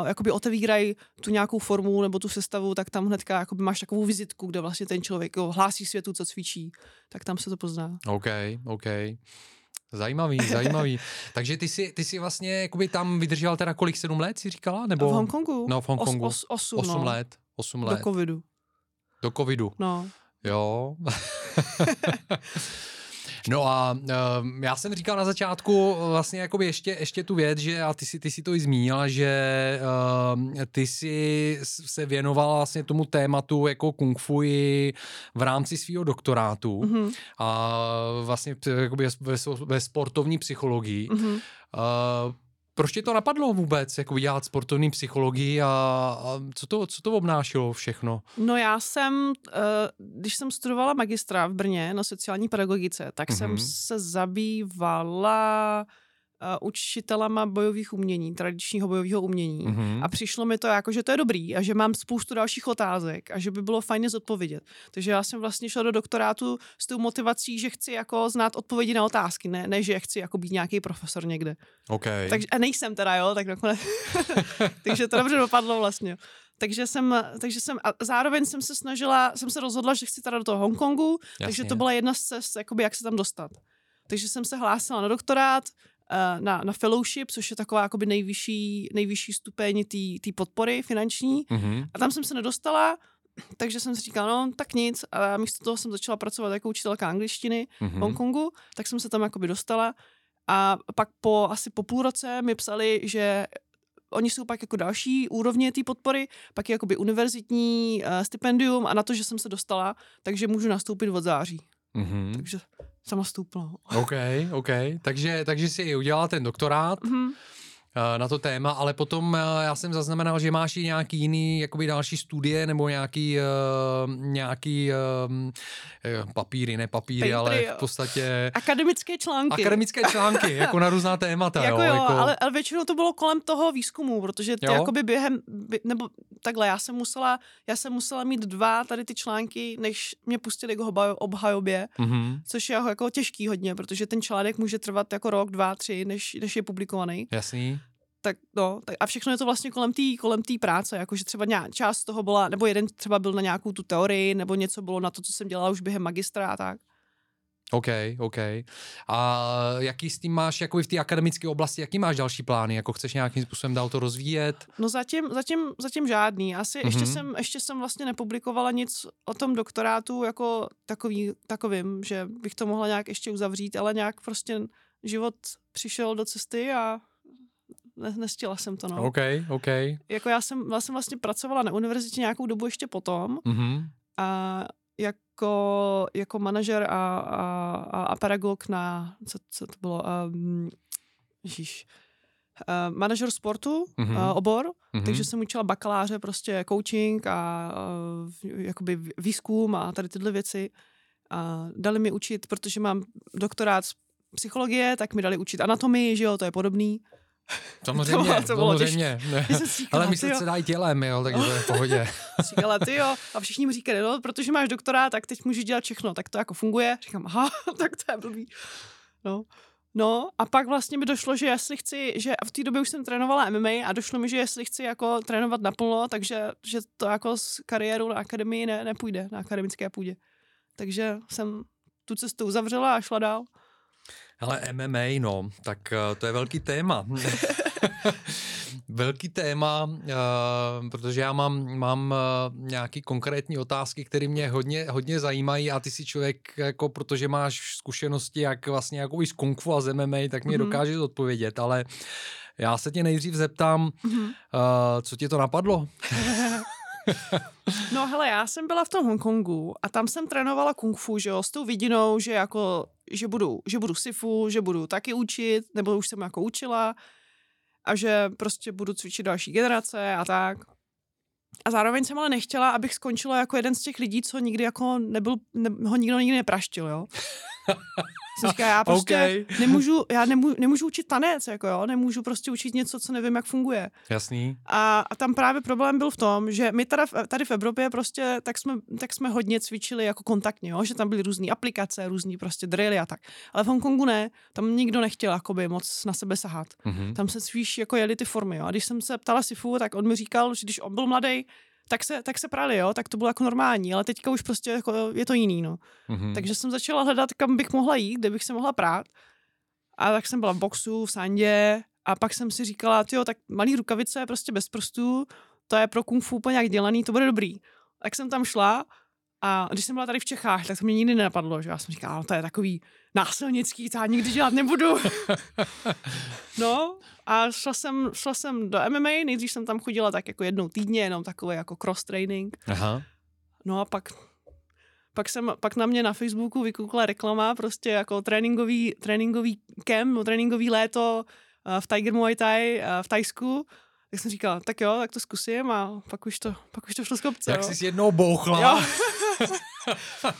uh, jakoby otevírají tu nějakou formu nebo tu sestavu, tak tam hnedka jakoby máš takovou vizitku, kde vlastně ten člověk jo, hlásí světu, co cvičí, tak tam se to pozná. OK, OK. Zajímavý, [LAUGHS] zajímavý. Takže ty si, ty si vlastně jakoby tam vydržel teda kolik, sedm let si říkala? Nebo? V Hongkongu? No, v Hongkongu. Os, os, osm, Osm no. let. Osm Do let. covidu. Do covidu. No. Jo. [LAUGHS] [LAUGHS] No a uh, já jsem říkal na začátku vlastně jakoby ještě, ještě tu věc, že a ty si, ty si to i zmínila, že uh, ty si se věnovala vlastně tomu tématu jako kung fu v rámci svého doktorátu mm-hmm. a vlastně jakoby ve, ve sportovní psychologii. Mm-hmm. Uh, proč tě to napadlo vůbec, jako dělat sportovní psychologii a, a co, to, co to obnášelo všechno? No já jsem, eh, když jsem studovala magistra v Brně na sociální pedagogice, tak mm-hmm. jsem mhm. se zabývala učitelama bojových umění, tradičního bojového umění. Mm-hmm. A přišlo mi to jako, že to je dobrý a že mám spoustu dalších otázek a že by bylo fajně zodpovědět. Takže já jsem vlastně šla do doktorátu s tou motivací, že chci jako znát odpovědi na otázky, ne, ne že chci jako být nějaký profesor někde. Okay. Takže, a nejsem teda, jo, tak nakonec. [LAUGHS] takže to dobře dopadlo vlastně. Takže jsem, takže jsem, a zároveň jsem se snažila, jsem se rozhodla, že chci teda do toho Hongkongu, Jasně. takže to byla jedna z cest, jakoby, jak se tam dostat. Takže jsem se hlásila na doktorát, Eh, na, na fellowship, což je taková jakoby nejvyšší, nejvyšší stupeň té podpory finanční. Mm-hmm. A tam jsem se nedostala, takže jsem si říkala, no tak nic. A místo toho jsem začala pracovat jako učitelka angličtiny mm-hmm. v Hongkongu, tak jsem se tam jakoby dostala. A pak po asi po půl roce mi psali, že oni jsou pak jako další úrovně té podpory, pak je jakoby univerzitní uh, stipendium a na to, že jsem se dostala, takže můžu nastoupit od září. Mm-hmm. Takže sama stoupla. OK, OK. Takže, takže si udělala ten doktorát. Mm-hmm. Eh, na to téma, ale potom eh, já jsem zaznamenal, že máš i nějaký jiný jakoby další studie nebo nějaký, uh, nějaký papíry, ne papíry, Papery, ale v podstatě... Akademické články. Akademické články, [LAUGHS] jako na různá témata. jako jo, jo jako... Ale, ale většinou to bylo kolem toho výzkumu, protože ty jakoby během, nebo takhle, já jsem musela, já jsem musela mít dva tady ty články, než mě pustili k obhajobě, mm-hmm. což je jako těžký hodně, protože ten článek může trvat jako rok, dva, tři, než, než je publikovaný. Jasný tak no, tak a všechno je to vlastně kolem té kolem tý práce, jakože třeba nějak, část toho byla, nebo jeden třeba byl na nějakou tu teorii, nebo něco bylo na to, co jsem dělala už během magistra a tak. OK, OK. A jaký s tím máš, jako v té akademické oblasti, jaký máš další plány? Jako chceš nějakým způsobem dál to rozvíjet? No zatím, zatím, zatím žádný. Asi mm-hmm. ještě, jsem, ještě jsem vlastně nepublikovala nic o tom doktorátu jako takový, takovým, že bych to mohla nějak ještě uzavřít, ale nějak prostě život přišel do cesty a ne, nestihla jsem to, no. OK, OK. Jako já jsem, já jsem vlastně pracovala na univerzitě nějakou dobu ještě potom mm-hmm. a jako, jako manažer a, a, a, pedagog na, co, co to bylo, um, ježiš, uh, manažer sportu, mm-hmm. uh, obor, mm-hmm. takže jsem učila bakaláře prostě coaching a uh, jakoby výzkum a tady tyhle věci. A dali mi učit, protože mám doktorát z psychologie, tak mi dali učit anatomii, že jo, to je podobný. [LAUGHS] Samozřejmě, to bylo, to bylo samozřejmě. [LAUGHS] Ale my se dají tělem, jo, takže to je v pohodě. [LAUGHS] Říkala, ty jo, a všichni mi říkali, no, protože máš doktorát, tak teď můžeš dělat všechno, tak to jako funguje. Říkám, aha, tak to je blbý. No. No a pak vlastně mi došlo, že jestli chci, že v té době už jsem trénovala MMA a došlo mi, že jestli chci jako trénovat naplno, takže že to jako s kariérou na akademii ne, nepůjde, na akademické půdě. Takže jsem tu cestu uzavřela a šla dál. Ale MMA, no, tak uh, to je velký téma. [LAUGHS] velký téma, uh, protože já mám, mám uh, nějaký konkrétní otázky, které mě hodně, hodně zajímají a ty si člověk, jako protože máš zkušenosti jak vlastně jako i z kung fu a z MMA, tak mě mm-hmm. dokážeš odpovědět, ale já se tě nejdřív zeptám, mm-hmm. uh, co ti to napadlo? [LAUGHS] no hele, já jsem byla v tom Hongkongu a tam jsem trénovala kung fu, že jo, s tou vidinou, že jako, že budu, že budu sifu, že budu taky učit, nebo už jsem jako učila a že prostě budu cvičit další generace a tak. A zároveň jsem ale nechtěla, abych skončila jako jeden z těch lidí, co nikdy jako nebyl, ne, ho nikdo nikdy nepraštil, jo. [LAUGHS] Jsem říká, já [LAUGHS] prostě okay. nemůžu, já nemůžu, nemůžu učit tanec, jako jo, nemůžu prostě učit něco, co nevím, jak funguje. Jasný. A, a tam právě problém byl v tom, že my tady, tady v Evropě prostě tak jsme, tak jsme hodně cvičili jako kontaktně, jo, že tam byly různé aplikace, různý prostě drily a tak. Ale v Hongkongu ne, tam nikdo nechtěl jakoby moc na sebe sahat. Mm-hmm. Tam se spíš jako jeli ty formy, jo. A když jsem se ptala Sifu, tak on mi říkal, že když on byl mladý, tak se, tak se prali, jo, tak to bylo jako normální, ale teďka už prostě jako je to jiný, no. Mm-hmm. Takže jsem začala hledat, kam bych mohla jít, kde bych se mohla prát. A tak jsem byla v boxu, v sandě a pak jsem si říkala, jo, tak malý rukavice, prostě bez prstů, to je pro kung fu úplně jak dělaný, to bude dobrý. Tak jsem tam šla a když jsem byla tady v Čechách, tak to mě nikdy nenapadlo, že já jsem říkala, no, to je takový násilnický, to já nikdy dělat nebudu. [LAUGHS] no a šla jsem, šla jsem do MMA, nejdřív jsem tam chodila tak jako jednou týdně, jenom takový jako cross training. Aha. No a pak pak, jsem, pak na mě na Facebooku vykoukla reklama, prostě jako tréninkový, tréninkový camp, tréninkový léto uh, v Tiger Muay Thai uh, v Tajsku. Tak jsem říkala, tak jo, tak to zkusím a pak už to, pak už to šlo z kopce. Jak jo. jsi jednou bouchla, Jo. [LAUGHS]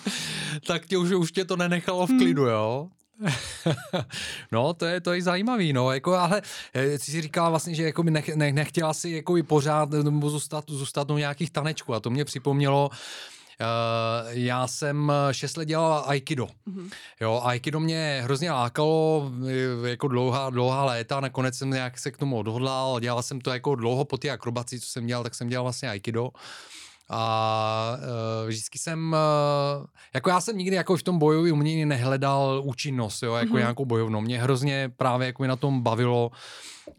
tak tě už, už tě to nenechalo v Hmm. klidu, jo? [LAUGHS] no, to je, to je zajímavý, no, jako, ale eh, ty si říkala vlastně, že jako by nech, ne, nechtěla si jako by pořád zůstat, zůstat u nějakých tanečků a to mě připomnělo, Uh, já jsem šest let dělal aikido. Mhm. Jo, aikido mě hrozně lákalo eh, jako dlouhá, dlouhá léta, nakonec jsem nějak se k tomu odhodlal, dělal jsem to jako dlouho po té akrobaci, co jsem dělal, tak jsem dělal vlastně aikido. A uh, vždycky jsem, uh, jako já jsem nikdy jako v tom bojovém umění nehledal účinnost, jo, jako Mhm. mm-hmm. nějakou bojovnou. Mě hrozně právě jako mi na tom bavilo uh,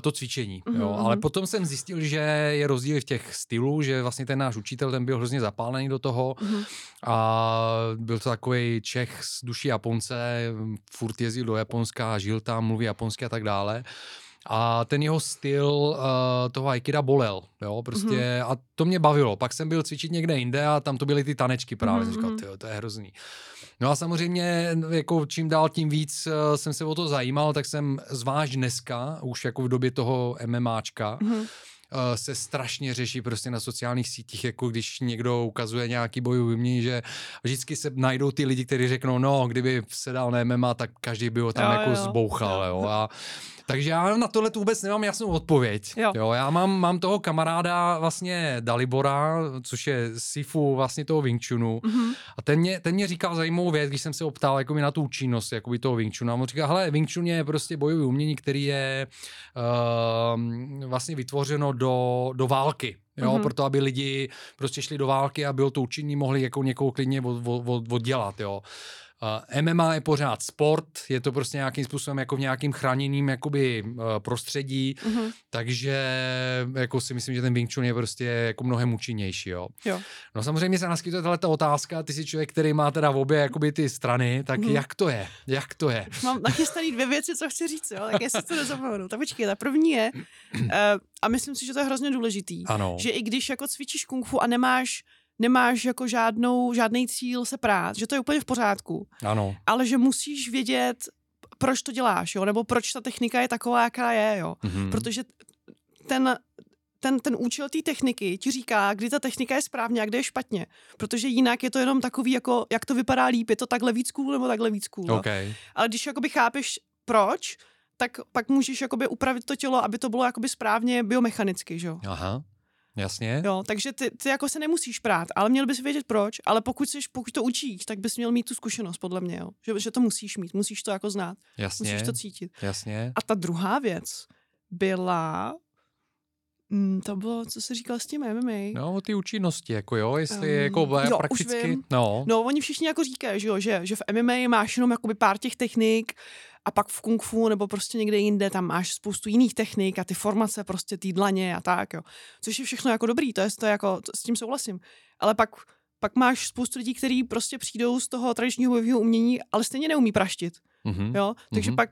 to cvičení, mm-hmm. jo, Mhm, ale mhm. potom jsem zjistil, že je rozdíl v těch stylů, že vlastně ten náš učitel, ten byl hrozně zapálený do toho Mhm. a byl to takový Čech z duší Japonce, furt jezdil do Japonska, žil tam, mluví japonsky a tak dále. A ten jeho styl uh, toho aikida bolel, jo, prostě mm-hmm. a to mě bavilo. Pak jsem byl cvičit někde jinde a tam to byly ty tanečky právě, mm-hmm. jsem říkal, Mhm. tyjo, to je hrozný. No a samozřejmě, jako čím dál tím víc uh, jsem se o to zajímal, tak jsem zvlášť dneska, už jako v době toho MMAčka, Mhm. uh, se strašně řeší prostě na sociálních sítích, jako když někdo ukazuje nějaký bojový umění, že vždycky se najdou ty lidi, kteří řeknou, no, kdyby se dal na MMA, tak každý by ho tam Jo, jako jo. zbouchal, jo. A, takže já na tohle vůbec nemám jasnou odpověď. Jo. jo já mám, mám toho kamaráda vlastně Dalibora, což je Sifu vlastně toho Wing Chunu. Mhm. A ten mě, ten mě říkal zajímavou věc, když jsem se optal jako na tu účinnost jakoby toho Wing Chunu. A on říká, hele, Wing Chun je prostě bojový umění, který je uh, vlastně vytvořeno do, do války. Jo, Mhm. mm-hmm. proto, aby lidi prostě šli do války a bylo to účinný, mohli jako někoho klidně od, od, od, oddělat, jo. Uh, MMA je pořád sport, je to prostě nějakým způsobem jako v nějakým chráněným jakoby uh, prostředí, Mhm. takže jako si myslím, že ten Wing Chun je prostě jako mnohem účinnější, jo. Jo. No samozřejmě se naskytuje tato otázka, ty jsi člověk, který má teda v obě jakoby ty strany, tak Mhm. jak to je? Jak to je? Už mám nachystaný dvě věci, co chci říct, jo? tak jestli to nezapomenu. Tak počkej, ta první je, uh, a myslím si, že to je hrozně důležitý, Ano. že i když jako cvičíš kung fu a nemáš nemáš jako žádnou, žádný cíl se prát, že to je úplně v pořádku, Ano. ale že musíš vědět, proč to děláš, jo, nebo proč ta technika je taková, jaká je, jo. Mhm. Protože ten, ten, ten účel té techniky ti říká, kdy ta technika je správně a kde je špatně. Protože jinak je to jenom takový, jako, jak to vypadá líp, je to takhle víc cool nebo takhle víc cool. jo. OK. Ale když jakoby chápeš proč, tak pak můžeš jakoby upravit to tělo, aby to bylo jakoby správně biomechanicky, že jo. Aha. Jasně. Jo, takže ty, ty jako se nemusíš prát, ale měl bys vědět proč, ale pokud, jsi, pokud to učíš, tak bys měl mít tu zkušenost, podle mě, jo. Že, že to musíš mít, musíš to jako znát, Jasně. musíš to cítit. Jasně. A ta druhá věc byla, mm, to bylo, co jsi říkal s tím MMA. No, ty účinnosti, jako jo, jestli Um, jako jo, už prakticky, vím. no. No, oni všichni jako říkají, že, jo, že, že v MMA máš jenom jakoby pár těch technik a pak v kung fu nebo prostě někde jinde tam máš spoustu jiných technik a ty formace prostě ty dlaně a tak, jo. Což je všechno jako dobrý, to je, to je jako, to, s tím souhlasím. Ale pak, pak máš spoustu lidí, kteří prostě přijdou z toho tradičního bojového umění, ale stejně neumí praštit, Mhm. jo. Takže Mhm. pak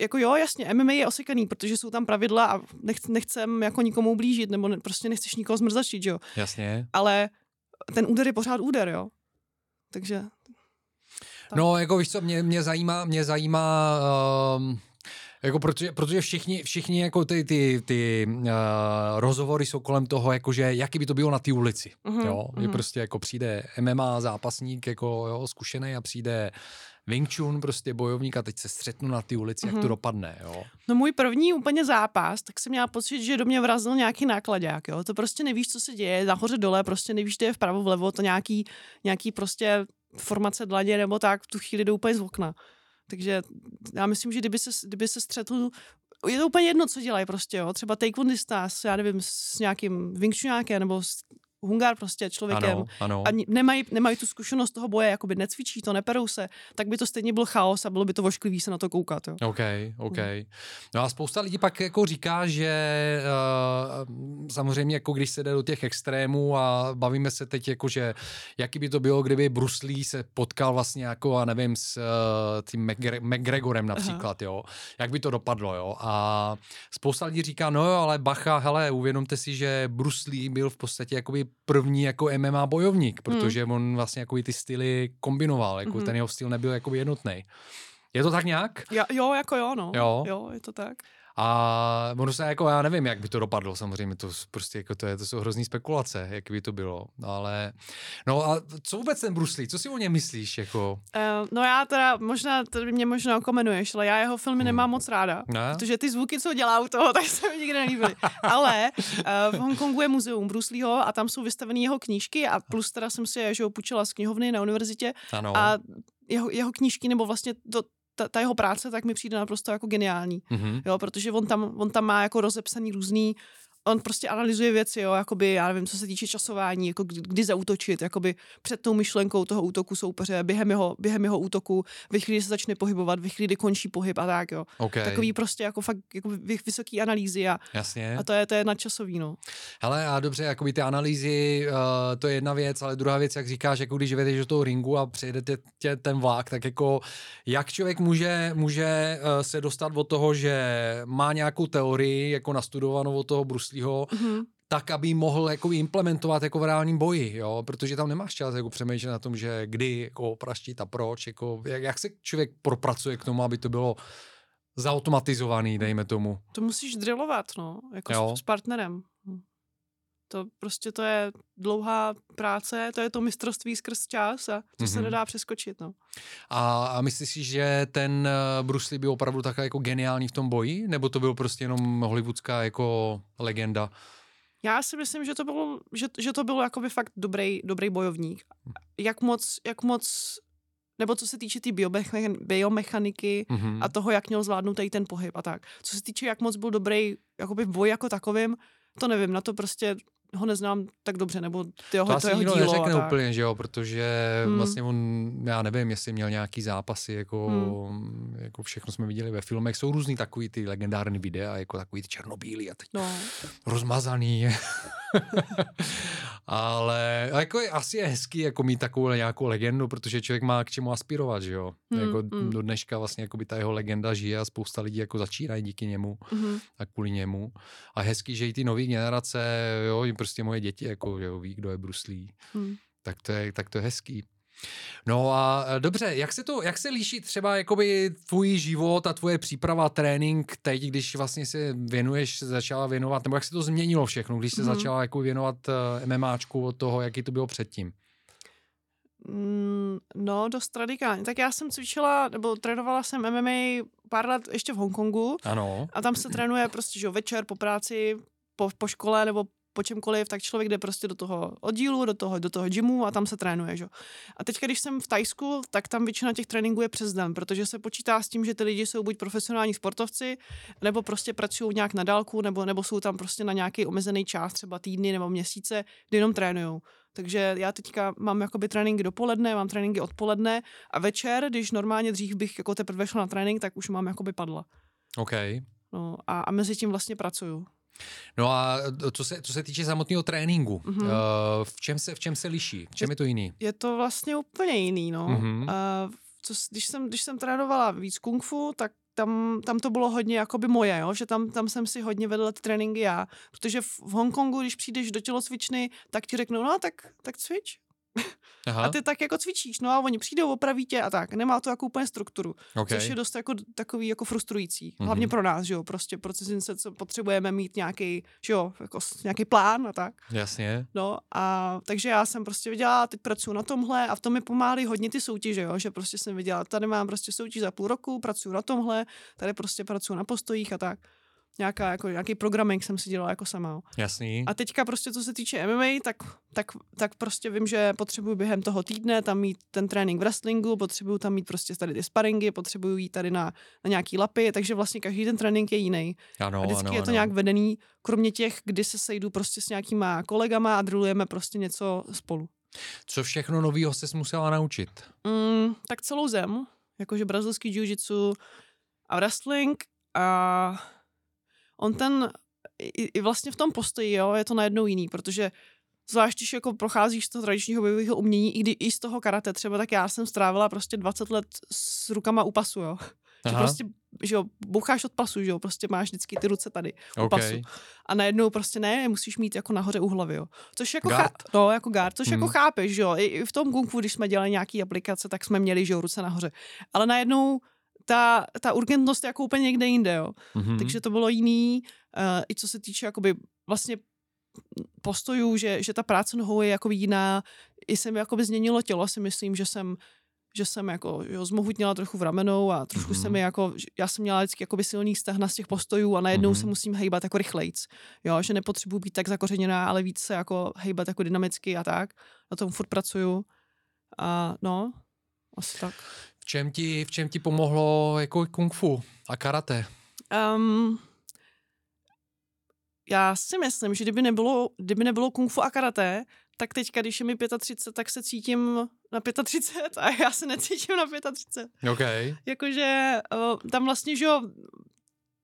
jako jo, jasně, MMA je osekaný, protože jsou tam pravidla a nech, nechcem jako nikomu ublížit, nebo ne, prostě nechceš nikoho zmrzačit, jo. Jasně. Ale ten úder je pořád úder, jo. Takže Tak. No, jako víš co, mě, mě zajímá, mě zajímá, um, jako protože, protože všichni, všichni jako ty, ty, ty uh, rozhovory jsou kolem toho, jakože jaký by to bylo na té ulici, Mhm, jo, že mhm. prostě jako přijde MMA zápasník, jako jo, zkušený a přijde Wing Chun, prostě bojovník a teď se střetnu na té ulici, jak to Mhm. dopadne, jo. No můj první úplně zápas, tak jsem měla pocit, že do mě vrazil nějaký nákladák, jo. To prostě nevíš, co se děje, nahoře dole, prostě nevíš, kde je vpravo, vlevo, to nějaký, nějaký prostě formace dlaně nebo tak, v tu chvíli jdou úplně z okna. Takže já myslím, že kdyby se, kdyby se střetl, je to úplně jedno, co dělají prostě, jo. Třeba taekwondista já nevím, s nějakým Wing Chunákem nebo s hungar prostě člověkem Ano, ano. a nemají, nemají tu zkušenost toho boje, jakoby necvičí to, neperou se, tak by to stejně byl chaos a bylo by to vošklivý se na to koukat. Jo. OK, OK. No a spousta lidí pak jako říká, že uh, samozřejmě jako když se jde do těch extrémů a bavíme se teď jako, že jaký by to bylo, kdyby Bruce Lee se potkal vlastně jako, a nevím, s uh, tím McGre- McGregorem například, jo. Jak by to dopadlo, jo. A spousta lidí říká, no jo, ale bacha, hele, uvědomte si, že Bruce Lee byl v podstatě jakoby první jako MMA bojovník, protože on vlastně jako ty styly kombinoval, jako Mhm. ten jeho styl nebyl jako jednotný. Je to tak nějak? Ja, jo, jako jo, no. Jo. jo, je to tak. A ono se jako, já nevím, jak by to dopadlo, samozřejmě, to prostě jako to, je, to jsou hrozný spekulace, jak by to bylo, ale no a co vůbec ten Bruce Lee, co si o něm myslíš, jako, Uh, no já teda, možná, to mě možná okomenuješ, ale já jeho filmy Hmm. nemám moc ráda. ne? Protože ty zvuky, co dělá u toho, [LAUGHS] tak se mi nikdy nelíbily. Ale uh, v Hongkongu je muzeum Bruce Leeho a tam jsou vystavené jeho knížky a plus teda jsem si je že ho půjčila z knihovny na univerzitě Ano. a jeho, jeho knížky nebo vlastně to, ta, ta jeho práce tak mi přijde naprosto jako geniální. Mhm. Jo, protože on tam, on tam má jako rozepsaný různý on prostě analyzuje věci, jo, jakoby, já nevím, co se týče časování, jako kdy, kdy zautočit, jakoby před tou myšlenkou toho útoku soupeře, během jeho, během jeho útoku, ve chvíli, kdy se začne pohybovat, ve chvíli, kdy končí pohyb a tak, jo. Okay. Takový prostě jako fakt jako vy- vysoký analýzy a, Jasně. a to je, to je nadčasový, no. Hele, a dobře, jakoby ty analýzy, uh, to je jedna věc, ale druhá věc, jak říkáš, jako když vedeš do toho ringu a přejedete tě ten vlak, tak jako jak člověk může, může uh, se dostat od toho, že má nějakou teorii, jako nastudovanou od toho Bruslího, Mhm. tak, aby mohl jako implementovat jako v reálním boji, jo, protože tam nemáš čas jako přemýšlet na tom, že kdy jako praštit a proč, jako jak, jak se člověk propracuje k tomu, aby to bylo zautomatizovaný, dejme tomu. To musíš drillovat, no, jako Jo. s partnerem. To prostě to je dlouhá práce, to je to mistrovství skrz čas a to mm-hmm. se Mhm. nedá přeskočit, no. A, a myslíš si, že ten eh, Bruce Lee byl opravdu tak jako geniální v tom boji, nebo to byl prostě jenom hollywoodská jako legenda? Já si myslím, že to bylo, že, že to bylo jakoby fakt dobrý, dobrý bojovník. Jak moc, jak moc, nebo co se týče té tý biomechan- biomechaniky Mhm. a toho, jak měl zvládnout tady ten pohyb a tak. Co se týče, jak moc byl dobrý jakoby v boji jako takovým, to nevím, na to prostě ho neznám tak dobře, nebo ty jeho, To to, asi jeho dílo neřekne tak. úplně, že jo, protože Hmm. vlastně on, já nevím, jestli měl nějaký zápasy, jako, jako všechno jsme viděli ve filmech, jsou různý takový ty legendární videa, jako takový ty černobílý a teď No, rozmazaný. [LAUGHS] Ale jako je, asi je hezký jako mít takovou nějakou legendu, protože člověk má k čemu aspirovat, že jo. Hmm, jako hmm. do dneška vlastně jako by ta jeho legenda žije a spousta lidí jako začínají díky němu mhm. a kvůli němu. A hezký, že i ty nové generace, jo, i prostě moje děti jako, že jo, ví, kdo je Bruce Lee. Hm. Tak to je, tak to je hezký. No a e, dobře, jak se to, jak se líší třeba jakoby tvůj život a tvoje příprava, trénink teď, když vlastně se věnuješ, začala věnovat, nebo jak se to změnilo všechno, když se Mhm. začala jako věnovat uh, MMAčku od toho, jaký to bylo předtím? Mm, no, dost radikálně. Tak já jsem cvičila, nebo trénovala jsem MMA pár let ještě v Hongkongu Ano. a tam se trénuje prostě, že večer po práci, po, po škole nebo po čemkoliv, tak člověk jde prostě do toho oddílu, do toho, do toho gymu a tam se trénuje, že? A teď, když jsem v Tajsku, tak tam většina těch tréninků je přes den, protože se počítá s tím, že ty lidi jsou buď profesionální sportovci, nebo prostě pracují nějak na dálku, nebo, nebo jsou tam prostě na nějaký omezený čas, třeba týdny nebo měsíce, kdy jenom trénujou. Takže já teďka mám jakoby tréninky dopoledne, mám tréninky odpoledne a večer, když normálně dřív bych jako teprve šla na trénink, tak už mám jakoby padla. OK. No, a, a mezi tím vlastně pracuju. No a co se, co se týče samotného tréninku, Mhm. mm-hmm. uh, v, čem se, v čem se liší? V čem je to jiný? Je to vlastně úplně jiný, no. Mhm. Uh, co, když, jsem, když jsem trénovala víc kung fu, tak tam, tam to bylo hodně jakoby moje, jo? že tam, tam jsem si hodně vedla ty tréninky já, protože v, v Hongkongu, když přijdeš do tělocvičny, tak ti řeknou, no tak, tak cvič. Aha, A ty tak jako cvičíš, no a oni přijdou, opraví tě a tak. Nemá to jako úplně strukturu, okay. což je dost jako takový jako frustrující. Mhm. Hlavně pro nás, že jo, prostě pro cizince, co potřebujeme mít nějaký, že jo, jako nějaký plán a tak. Jasně. No a takže já jsem prostě viděla, teď pracuji na tomhle a v tom mi pomáhaly hodně ty soutěže, jo, že prostě jsem viděla, tady mám prostě soutěž za půl roku, pracuji na tomhle, tady prostě pracuji na postojích a tak. Nějaká, jako, nějaký programming jsem si dělala jako sama. Jasný. A teďka prostě, co se týče MMA, tak, tak, tak prostě vím, že potřebuji během toho týdne tam mít ten trénink v wrestlingu, potřebuji tam mít prostě tady ty sparingy, potřebuji jít tady na, na nějaký lapy, takže vlastně každý ten trénink je jiný. Ano, a vždycky ano, je to ano. nějak vedený, kromě těch, kdy se sejdu prostě s nějakýma kolegama a drillujeme prostě něco spolu. Co všechno novýho jsi musela naučit? Mm, tak celou zem, jakože brazilský jiu-jitsu a wrestling a on ten, i, i vlastně v tom postoji, jo, je to najednou jiný, protože zvlášť, když jako procházíš z toho tradičního bojového umění, i, kdy, i z toho karate třeba, tak já jsem strávila prostě 20 let s rukama u pasu, jo. Že prostě, že jo, boucháš od pasu, že jo, prostě máš vždycky ty ruce tady u OK. pasu. A najednou prostě ne, musíš mít jako nahoře u hlavy, jo. Což jako Guard? Chá- no, jako guard, což Hmm. jako chápeš, že jo. I, I v tom kung fu, když jsme dělali nějaký aplikace, tak jsme měli, že jo, ruce nahoře. Ale najednou ta, ta urgentnost je jako úplně někde jinde, jo. Mhm. Takže to bylo jiný, uh, i co se týče jakoby vlastně postojů, že, že ta práce nohou je jako jiná. I jsem jakoby změnilo tělo, si myslím, že jsem že jsem jako jo, zmohutněla trochu v ramenou a trošku mm-hmm. se Mhm. mi jako, že- já jsem měla vždycky jakoby silný stehna z těch postojů a najednou mm-hmm. se musím hejbat jako rychlejc. Jo, že nepotřebuji být tak zakořeněná, ale víc se jako hejbat jako dynamicky a tak. Na tom furt pracuju. A no, asi tak. V čem ti, v čem ti pomohlo jako kung fu a karate? Um, já si myslím, že kdyby nebylo, kdyby nebylo kung fu a karate, tak teďka, když je mi 35, tak se cítím na 35 a já se necítím na 35. OK. Jakože uh, tam vlastně, že jo,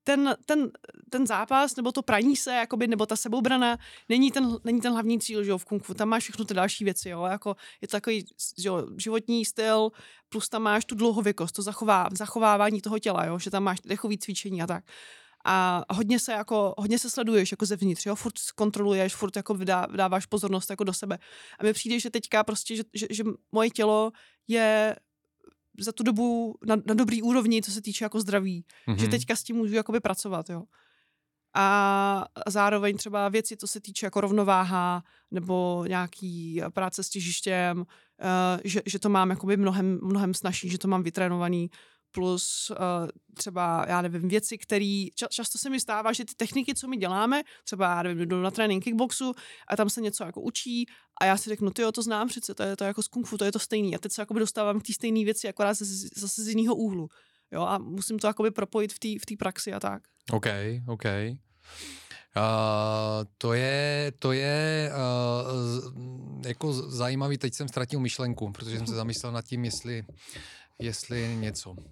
ten, ten, ten zápas, nebo to praní se, jakoby, nebo ta seboubrana, není ten, není ten hlavní cíl, že jo, v kung fu. Tam máš všechno ty další věci, jo, jako je to takový, že jo, životní styl, plus tam máš tu dlouhověkost, to zachová, zachovávání toho těla, jo, že tam máš dechový cvičení a tak. A hodně se jako, hodně se sleduješ jako zevnitř, jo, furt kontroluješ, furt jako vydá, vydáváš pozornost jako do sebe. A mi přijde, že teďka prostě, že, že, že moje tělo je za tu dobu na, na dobrý úrovni, co se týče jako zdraví. Mm-hmm. Že Mhm. teďka s tím můžu jakoby pracovat, jo. A zároveň třeba věci, co se týče jako rovnováha nebo nějaký práce s těžištěm, uh, že, že to mám jakoby mnohem, mnohem snažší, že to mám vytrénovaný, plus uh, třeba, já nevím, věci, které, ča, často se mi stává, že ty techniky, co my děláme, třeba, já nevím, jdu na trénink kickboxu a tam se něco jako učí a já si řeknu, ty jo, to znám přece, to je to jako z kung fu, to je to stejný a teď se jakoby dostávám k té stejné věci, akorát zase, zase z jiného úhlu. Jo, a musím to jakoby propojit v té v praxi a tak. OK, OK. Uh, to je, to je uh, jako zajímavý, teď jsem ztratil myšlenku, protože jsem se zamyslel nad tím, jestli, jestli něco. [LAUGHS]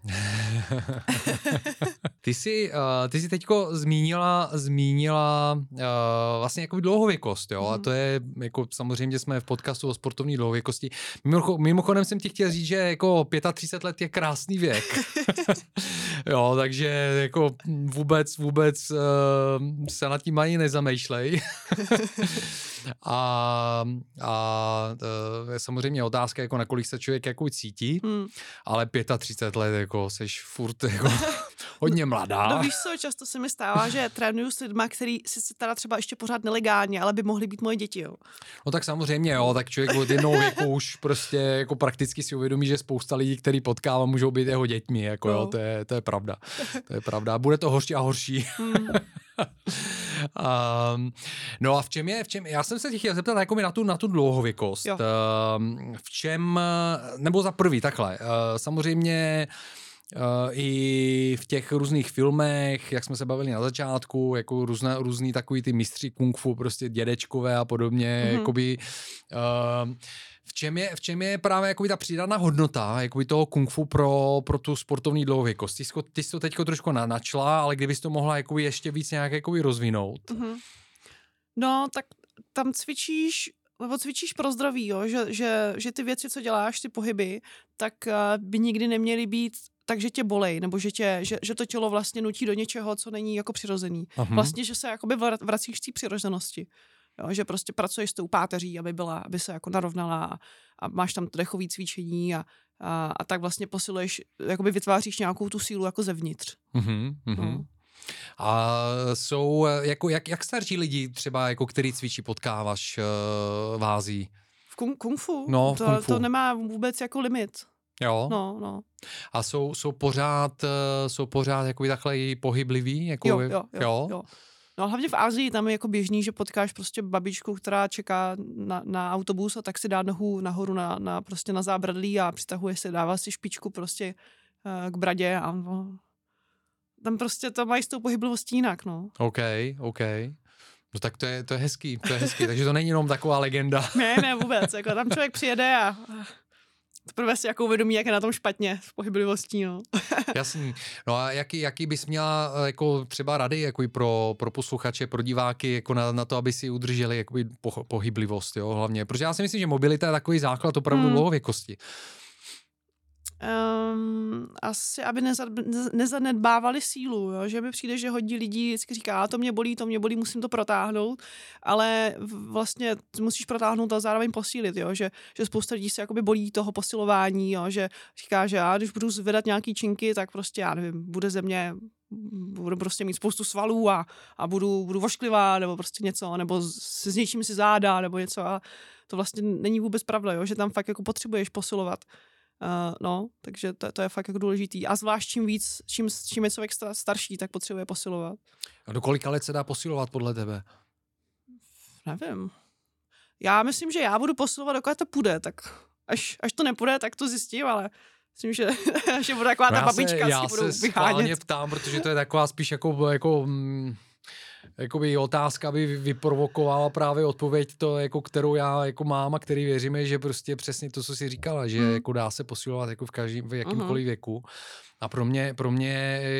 [LAUGHS] ty jsi, uh, ty jsi teďko zmínila, zmínila uh, vlastně jako dlouhověkost, jo, a Mhm. to je, jako samozřejmě jsme v podcastu o sportovní dlouhověkosti. Mimocho, mimochodem jsem ti chtěl říct, že jako 35 let je krásný věk. [LAUGHS] jo, takže jako vůbec, vůbec uh, se nad tím ani nezamýšlej. [LAUGHS] a a uh, je samozřejmě otázka, jako nakolik se člověk jako cítí, Hmm. ale 35 let, jako seš furt jako [LAUGHS] hodně mladá. No víš co, často se mi stává, že trénuju s lidma, který sice teda třeba ještě pořád nelegálně, ale by mohly být moje děti, jo. No tak samozřejmě, jo, tak člověk od jednou věku už prostě jako prakticky si uvědomí, že spousta lidí, který potkává, můžou být jeho dětmi, jako No. jo, to je, to je pravda. To je pravda. Bude to horší a horší. Hmm. um, [LAUGHS] no a v čem je, v čem, já jsem se tě chtěl zeptat jako mi na tu, na tu dlouhověkost. Jo. Um, v čem, nebo za prvý takhle, uh, samozřejmě Uh, I v těch různých filmech, jak jsme se bavili na začátku, jako různé, různý takový ty mistři kung fu, prostě dědečkové a podobně, Mhm. mm-hmm. jakoby, uh, v čem, je, v čem je právě jakoby ta přidaná hodnota jakoby toho kung fu pro, pro tu sportovní dlouhověkost? Ty, jsi ty jsi to teď trošku na, načla, ale kdybys to mohla jakoby ještě víc nějak jakoby rozvinout. Mhm. No, tak tam cvičíš, nebo cvičíš pro zdraví, jo? Že, že, že ty věci, co děláš, ty pohyby, tak uh, by nikdy neměly být tak, že tě bolej, nebo že, tě, že, že to tělo vlastně nutí do něčeho, co není jako přirozený. Aha. Vlastně, že se jakoby vra- vracíš k té přirozenosti. Jo, že prostě pracuješ s tou páteří, aby byla, aby se jako narovnala a, a máš tam to dechové cvičení a, a, a tak vlastně posiluješ, jakoby vytváříš nějakou tu sílu jako zevnitř. Mhm, mhm. No. A jsou, jako, jak, jak starší lidi třeba, jako který cvičí, potkáváš uh, v Ázii? V kung, kung fu, No, v to, kung fu. to nemá vůbec jako limit. Jo. No, no. A jsou, jsou pořád, eh, jsou pořád jakoby takhle i pohybliví? Jako, Jo, jo, jo, jo. No hlavně v Ázii tam je jako běžný, že potkáš prostě babičku, která čeká na, na autobus a tak si dá nohu nahoru na, na, prostě na zábradlí a přitahuje se, dává si špičku prostě uh, k bradě a no, tam prostě to mají s tou pohyblivostí jinak, no. OK, OK. No tak to je, to je hezký, to je hezký, takže to není jenom taková legenda. Ne, ne, vůbec, jako tam člověk přijede a teprve si jako uvědomí, jak je na tom špatně s pohyblivostí, no. [LAUGHS] Jasný. No a jaký, jaký bys měla eh, jako třeba rady jako pro, pro posluchače, pro diváky, jako na, na to, aby si udrželi jakoby po, pohyblivost, jo, hlavně. Protože já si myslím, že mobilita je takový základ opravdu hmm. dlouhověkosti. Um, asi, aby nezanedbávali sílu, jo? že mi přijde, že hodně lidí vždycky říká, to mě bolí, to mě bolí, musím to protáhnout, ale vlastně musíš protáhnout a zároveň posílit, jo? Že, že spousta lidí se jakoby bolí toho posilování, jo? že říká, že já když budu zvedat nějaký činky, tak prostě, já nevím, bude ze mě budu prostě mít spoustu svalů a, a budu, budu vošklivá, nebo prostě něco, nebo se zničím si záda, nebo něco a to vlastně není vůbec pravda, jo? že tam fakt jako potřebuješ posilovat. Uh, no, takže to, to je fakt jako důležitý. A zvlášť čím víc, čím, čím je člověk starší, tak potřebuje posilovat. A do kolika let se dá posilovat podle tebe? Nevím. Já myslím, že já budu posilovat, dokud to půjde, tak až, až to nepůjde, tak to zjistím, ale myslím, že, [LAUGHS] že bude taková no ta babička, já se, já se vyhánět. ptám, protože to je taková spíš jako, jako mm, jakoby otázka by vyprovokovala právě odpověď, to, jako, kterou já jako mám a který věříme, že prostě přesně to, co jsi říkala, že hmm. jako dá se posilovat jako v každém, v jakýmkoliv uh-huh. věku. A pro mě, pro mě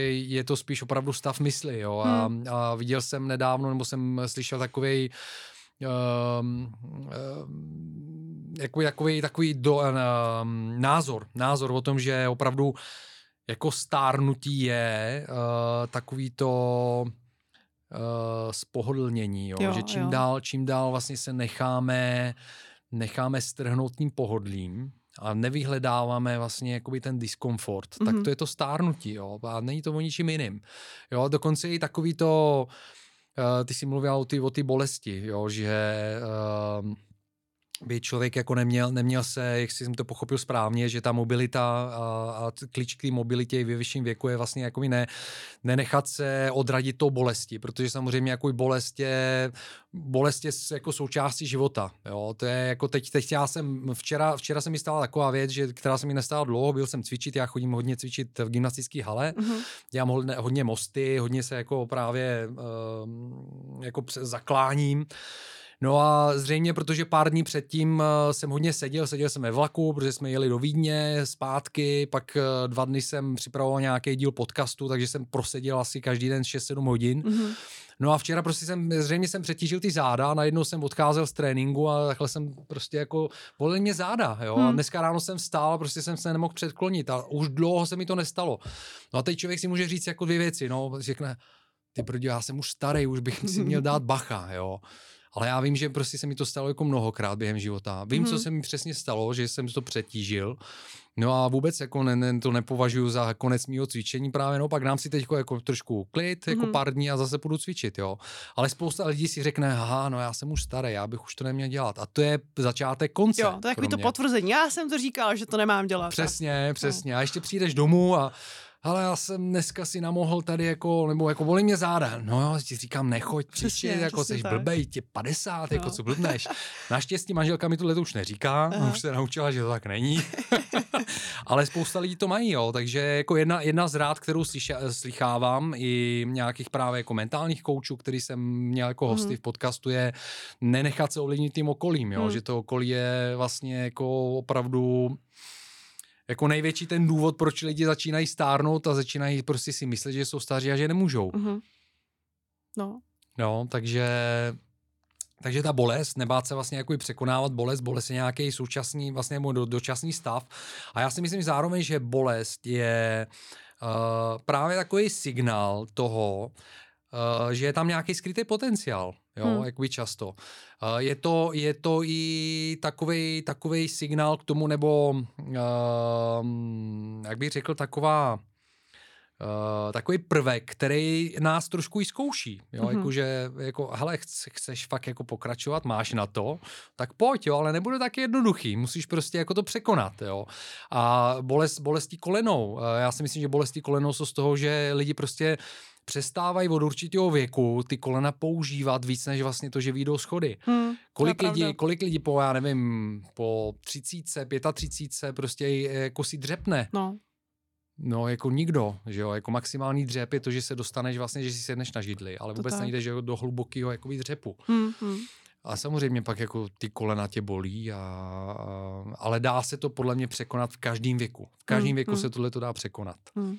je to spíš opravdu stav mysli, jo. A, hmm. a viděl jsem nedávno, nebo jsem slyšel takový um, um, jako, takový, takový do, um, názor, názor o tom, že opravdu jako stárnutí je uh, takový to uh, spohodlnění, jo? Jo, že čím jo. dál, čím dál vlastně se necháme, necháme strhnout tím pohodlím a nevyhledáváme vlastně jakoby ten diskomfort, mm-hmm. tak mhm. to je to stárnutí, jo, a není to o ničím jiným. Jo, dokonce i takový to, uh, ty jsi mluvil o ty, o ty bolesti, jo, že uh, by člověk jako neměl, neměl se, jak jsem to pochopil správně, že ta mobilita a, a klíč k té mobilitě ve vyšším věku je vlastně jako ne, nenechat se odradit tou bolesti, protože samozřejmě jako bolest je, bolest je jako součástí života. Jo? To je jako teď, teď já jsem, včera, včera se mi stala taková věc, že, která se mi nestala dlouho, byl jsem cvičit, já chodím hodně cvičit v gymnastické hale, mm-hmm. dělám hodně, hodně mosty, hodně se jako právě um, jako zakláním. No a zřejmě, protože pár dní předtím eh, jsem hodně seděl, seděl jsem ve vlaku, protože jsme jeli do Vídně zpátky, pak eh, dva dny jsem připravoval nějaký díl podcastu, takže jsem proseděl asi každý den 6-7 hodin. Mm-hmm. No a včera prostě jsem, zřejmě jsem přetížil ty záda, najednou jsem odcházel z tréninku a takhle jsem prostě jako, volili mě záda, jo. Hmm. A dneska ráno jsem vstál a prostě jsem se nemohl předklonit a už dlouho se mi to nestalo. No a teď člověk si může říct jako dvě věci, no, řekne, ty prdě, já jsem už starý, už bych si měl dát bacha, jo. Ale já vím, že prostě se mi to stalo jako mnohokrát během života. Vím, mm-hmm. co mhm. se mi přesně stalo, že jsem to přetížil. No a vůbec jako ne, ne, to nepovažuji za konec mého cvičení právě, no pak dám si teď jako trošku klid, jako mm-hmm. pár dní a zase půjdu cvičit, jo. Ale spousta lidí si řekne, aha, no já jsem už starý, já bych už to neměl dělat. A to je začátek konce. Jo, to je to potvrzení. Já jsem to říkal, že to nemám dělat. Přesně, přesně. A ještě přijdeš domů a ale já jsem dneska si namohl tady jako, nebo jako bolí mě záda. No jo, ti říkám, nechoď příště, jako jsi blbej, tě 50, no. jako co blbneš. Naštěstí manželka mi tohle už neříká, Aha. už se naučila, že to tak není. [LAUGHS] ale spousta lidí to mají, jo, takže jako jedna, jedna z rád, kterou slyša, slychávám i nějakých právě jako mentálních koučů, který jsem měl jako hosty mm. v podcastu, je nenechat se ovlivnit tím okolím, jo, mm. že to okolí je vlastně jako opravdu jako největší ten důvod, proč lidi začínají stárnout a začínají prostě si myslet, že jsou staří a že nemůžou. Mm-hmm. No. No, takže takže ta bolest, nebát se vlastně jako i překonávat bolest, bolest je nějaký současný, vlastně do, dočasný stav. A já si myslím zároveň, že bolest je uh, právě takový signál toho, uh, že je tam nějaký skrytý potenciál, jo, hmm. jakoby často. Uh, je, to, je to i takový signál k tomu, nebo uh, jak bych řekl, taková uh, takový prvek, který nás trošku i zkouší. Jo? Mhm. Mm-hmm. Jakože, jako, hele, chc, chceš fakt jako pokračovat, máš na to, tak pojď, jo, ale nebude tak jednoduchý, musíš prostě jako to překonat, jo. A bolest, bolestí kolenou, uh, já si myslím, že bolestí kolenou jsou z toho, že lidi prostě přestávají od určitého věku ty kolena používat víc než vlastně to, že výjdou schody. Hmm, Kolik lidí, kolik lidí po, já nevím, po 30, 35 prostě jako si dřepne. No, No, jako nikdo, že jo, jako maximální dřep je to, že se dostaneš vlastně, že si sedneš na židli, ale vůbec tak. nejde, že jo, do hlubokého jakoby dřepu. hmm, hmm. A samozřejmě pak jako ty kolena tě bolí, a, a, ale dá se to podle mě překonat v každém věku. V každém Hmm, věku hmm. se tohle to dá překonat. Hmm.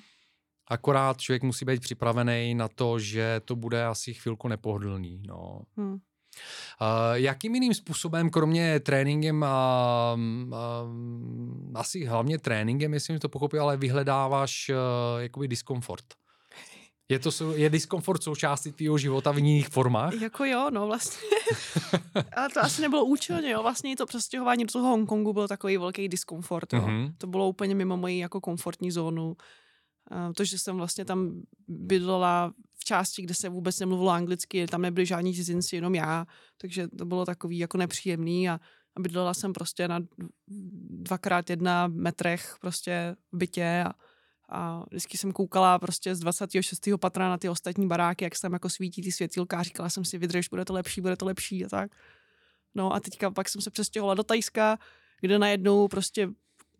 Akorát člověk musí být připravený na to, že to bude asi chvilku nepohodlný. No. Hmm. Uh, jakým jiným způsobem, kromě tréninkem a, a asi hlavně tréninkem, jestli mi to pochopil, ale vyhledáváš uh, jakoby diskomfort? Je, to, je diskomfort součástí tvýho života v jiných formách? Jako jo, no vlastně. [LAUGHS] Ale to asi nebylo účelně, jo. Vlastně to přestěhování do toho Hongkongu byl takový velký diskomfort, jo. Mhm. To bylo úplně mimo moji jako komfortní zónu. A To, že jsem vlastně tam bydlela v části, kde se vůbec nemluvilo anglicky, tam nebyli žádní cizinci, jenom já, takže to bylo takový jako nepříjemný a, a bydlela jsem prostě na dvakrát jedna metrech prostě v bytě a, a vždycky jsem koukala prostě z 26. patra na ty ostatní baráky, jak se tam jako svítí ty světilka a říkala jsem si, vydrž, bude to lepší, bude to lepší a tak. No a teďka pak jsem se přestěhovala do Tajska, kde najednou prostě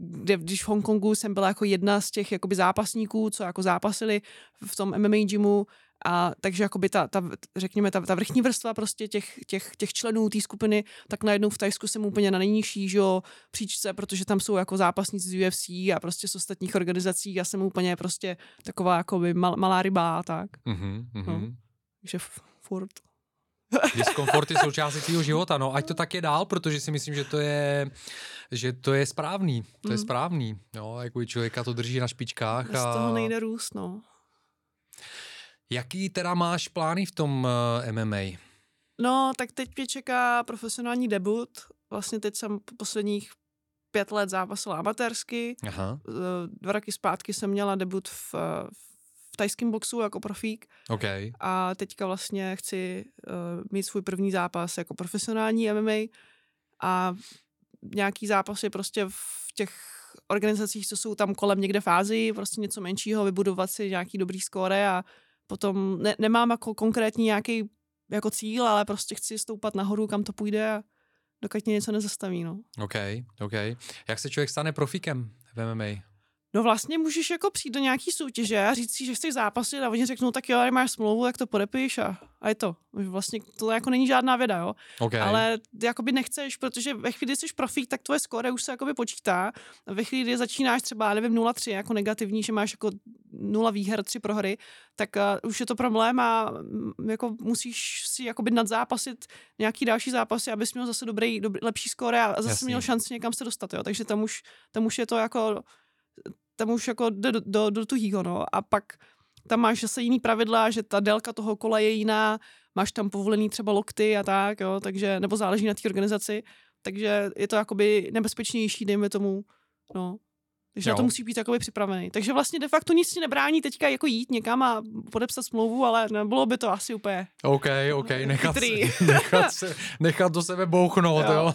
kde, když v Hongkongu jsem byla jako jedna z těch jakoby zápasníků, co jako zápasili v tom MMA gymu, a takže jakoby ta, ta řekněme, ta, ta vrchní vrstva prostě těch, těch, těch členů té skupiny, tak najednou v Tajsku jsem úplně na nejnižší, že jo, příčce, protože tam jsou jako zápasníci z UFC a prostě z ostatních organizací. Já jsem úplně prostě taková jakoby mal, malá ryba tak. Mhm, mhm. Takže f- furt. Diskomfort je součástí tvýho života, no ať to tak je dál, protože si myslím, že to je, že to je správný, to je Mm. správný, jo, jako člověka to drží na špičkách. Bez a... toho nejde růst, no. Jaký teda máš plány v tom uh, MMA? No, tak teď mě čeká profesionální debut. Vlastně teď jsem po posledních pět let zápasila amatérsky. Aha, Eh, Dva roky zpátky jsem měla debut v, eh, v tajském boxu jako profík OK. a teďka vlastně chci uh, mít svůj první zápas jako profesionální MMA a nějaký zápasy prostě v těch organizacích, co jsou tam kolem někde fázi, prostě něco menšího, vybudovat si nějaký dobrý skóre a potom ne, nemám jako konkrétní nějaký jako cíl, ale prostě chci stoupat nahoru, kam to půjde a dokud mě něco nezastaví, no. OK, OK. Jak se člověk stane profíkem v MMA? No vlastně můžeš jako přijít do nějaký soutěže a říct si, že chceš zápasit a oni řeknou, tak jo, ale máš smlouvu, jak to podepíš a, a je to. Vlastně to jako není žádná věda, jo. OK. Ale ty jakoby nechceš, protože ve chvíli, kdy jsi profík, tak tvoje skóre už se jakoby počítá. A ve chvíli, kdy začínáš třeba, nevím, 0-3 jako negativní, že máš jako 0 výher, 3 prohry, tak uh, už je to problém a mm, jako musíš si jakoby nadzápasit nějaký další zápasy, abys měl zase dobrý, dobrý lepší skóre a zase Jasně. měl šanci někam se dostat, jo. Takže tam už, tam už je to jako tam už jako jde do, do, do tuhýho, no. A pak tam máš zase jiný pravidla, že ta délka toho kola je jiná, máš tam povolený třeba lokty a tak, jo, takže, nebo záleží na té organizaci, takže je to jakoby nebezpečnější, dejme tomu, no. Takže Jo. na to musí být jakoby připravený. Takže vlastně de facto nic ti nebrání teďka jako jít někam a podepsat smlouvu, ale nebylo by to asi úplně. OK, OK, [LAUGHS] nechat, Chytrý. se, [LAUGHS] nechat, se, nechat do sebe bouchnout, jo. Jo.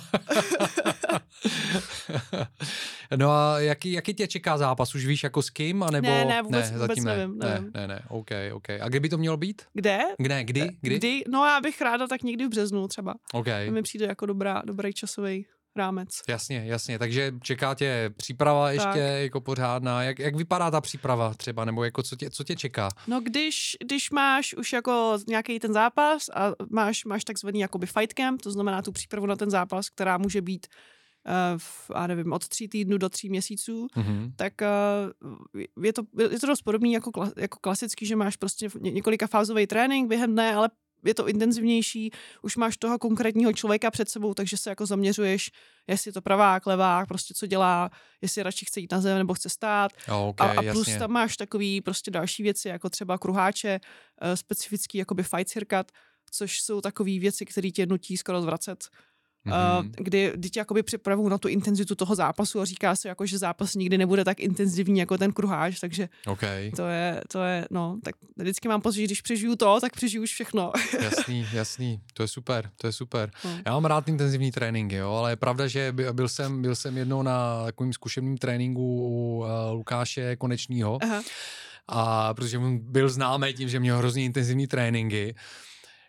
[LAUGHS] no a jaký, jaký tě čeká zápas? Už víš jako s kým? Anebo... Ne, ne, vůbec- ne, vůbec zatím ne. nevím, Ne, nevím. ne, ne, OK, OK. A kdy by to mělo být? Kde? Kde, kdy, kdy? Kdy? No já bych ráda tak někdy v březnu třeba. OK, To mi přijde jako dobrá, dobrý časový rámec. jasně, jasně. Takže čeká tě příprava ještě Tak. jako pořádná. Jak, jak vypadá ta příprava třeba? Nebo jako co tě, co tě čeká? No když, když máš už jako nějaký ten zápas a máš, máš takzvaný jakoby fight camp, to znamená tu přípravu na ten zápas, která může být uh, v, já nevím, od tří týdnů do tří měsíců, Mhm. tak uh, je, to, je to dost podobný jako, jako klasický, že máš prostě ně- několika fázový trénink během dne, ale je to intenzivnější, už máš toho konkrétního člověka před sebou, takže se jako zaměřuješ, jestli je to pravák, levák, prostě co dělá, jestli radši chce jít na zem nebo chce stát, OK, a, a plus jasně. tam máš takový prostě další věci, jako třeba kruháče, eh, specifický jakoby fight circuit, což jsou takové věci, které tě nutí skoro zvracet. Mm-hmm. kdy děti jakoby připravují na tu intenzitu toho zápasu a říká se jako, že zápas nikdy nebude tak intenzivní jako ten kruháž, takže okay. to je, to je, no, tak vždycky mám pocit, že když přežiju to, tak přežiju už všechno. [LAUGHS] jasný, jasný, to je super, to je super. No. Já mám rád intenzivní tréninky, jo, ale je pravda, že byl jsem, byl jsem jednou na takovým zkušebním tréninku u uh, Lukáše Konečního. Aha a protože on byl známý tím, že měl hrozně intenzivní tréninky.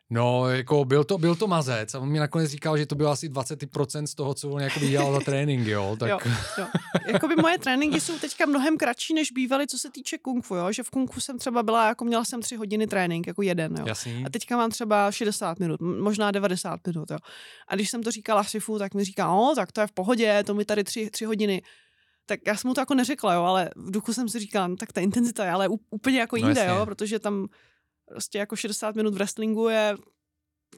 No, jako byl to, byl to mazec a on mi nakonec říkal, že to bylo asi 20% z toho, co on jako dělal za trénink, jo. Tak... jo, jo. Jakoby moje tréninky jsou teďka mnohem kratší, než bývaly, co se týče kung fu, jo. Že v kung fu jsem třeba byla, jako měla jsem tři hodiny trénink, jako jeden, jo. Jasný. A teďka mám třeba 60 minut, možná 90 minut, jo. A když jsem to říkala Sifu, tak mi říká, no, tak to je v pohodě, to mi tady tři, tři hodiny tak já jsem mu to jako neřekla, jo, ale v duchu jsem si říkala, no, tak ta intenzita je ale úplně jako no jinde, no, jo, protože tam prostě jako 60 minut v wrestlingu je,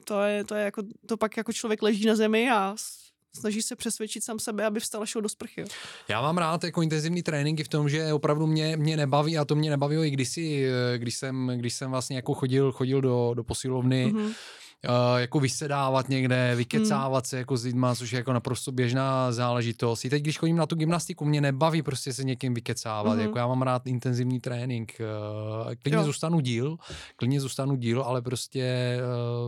to je, to je jako, to pak jako člověk leží na zemi a snaží se přesvědčit sám sebe, aby vstal a šel do sprchy. Jo. Já mám rád jako intenzivní tréninky v tom, že opravdu mě, mě nebaví a to mě nebavilo i kdysi, eh, když jsem, když jsem vlastně jako chodil, chodil do, do posilovny, mm-hmm uh, jako vysedávat někde, vykecávat hmm. se jako s lidma, což je jako naprosto běžná záležitost. I teď, když chodím na tu gymnastiku, mě nebaví prostě se někým vykecávat. Hmm. Jako já mám rád intenzivní trénink. Uh, klidně jo. zůstanu díl, klidně zůstanu díl, ale prostě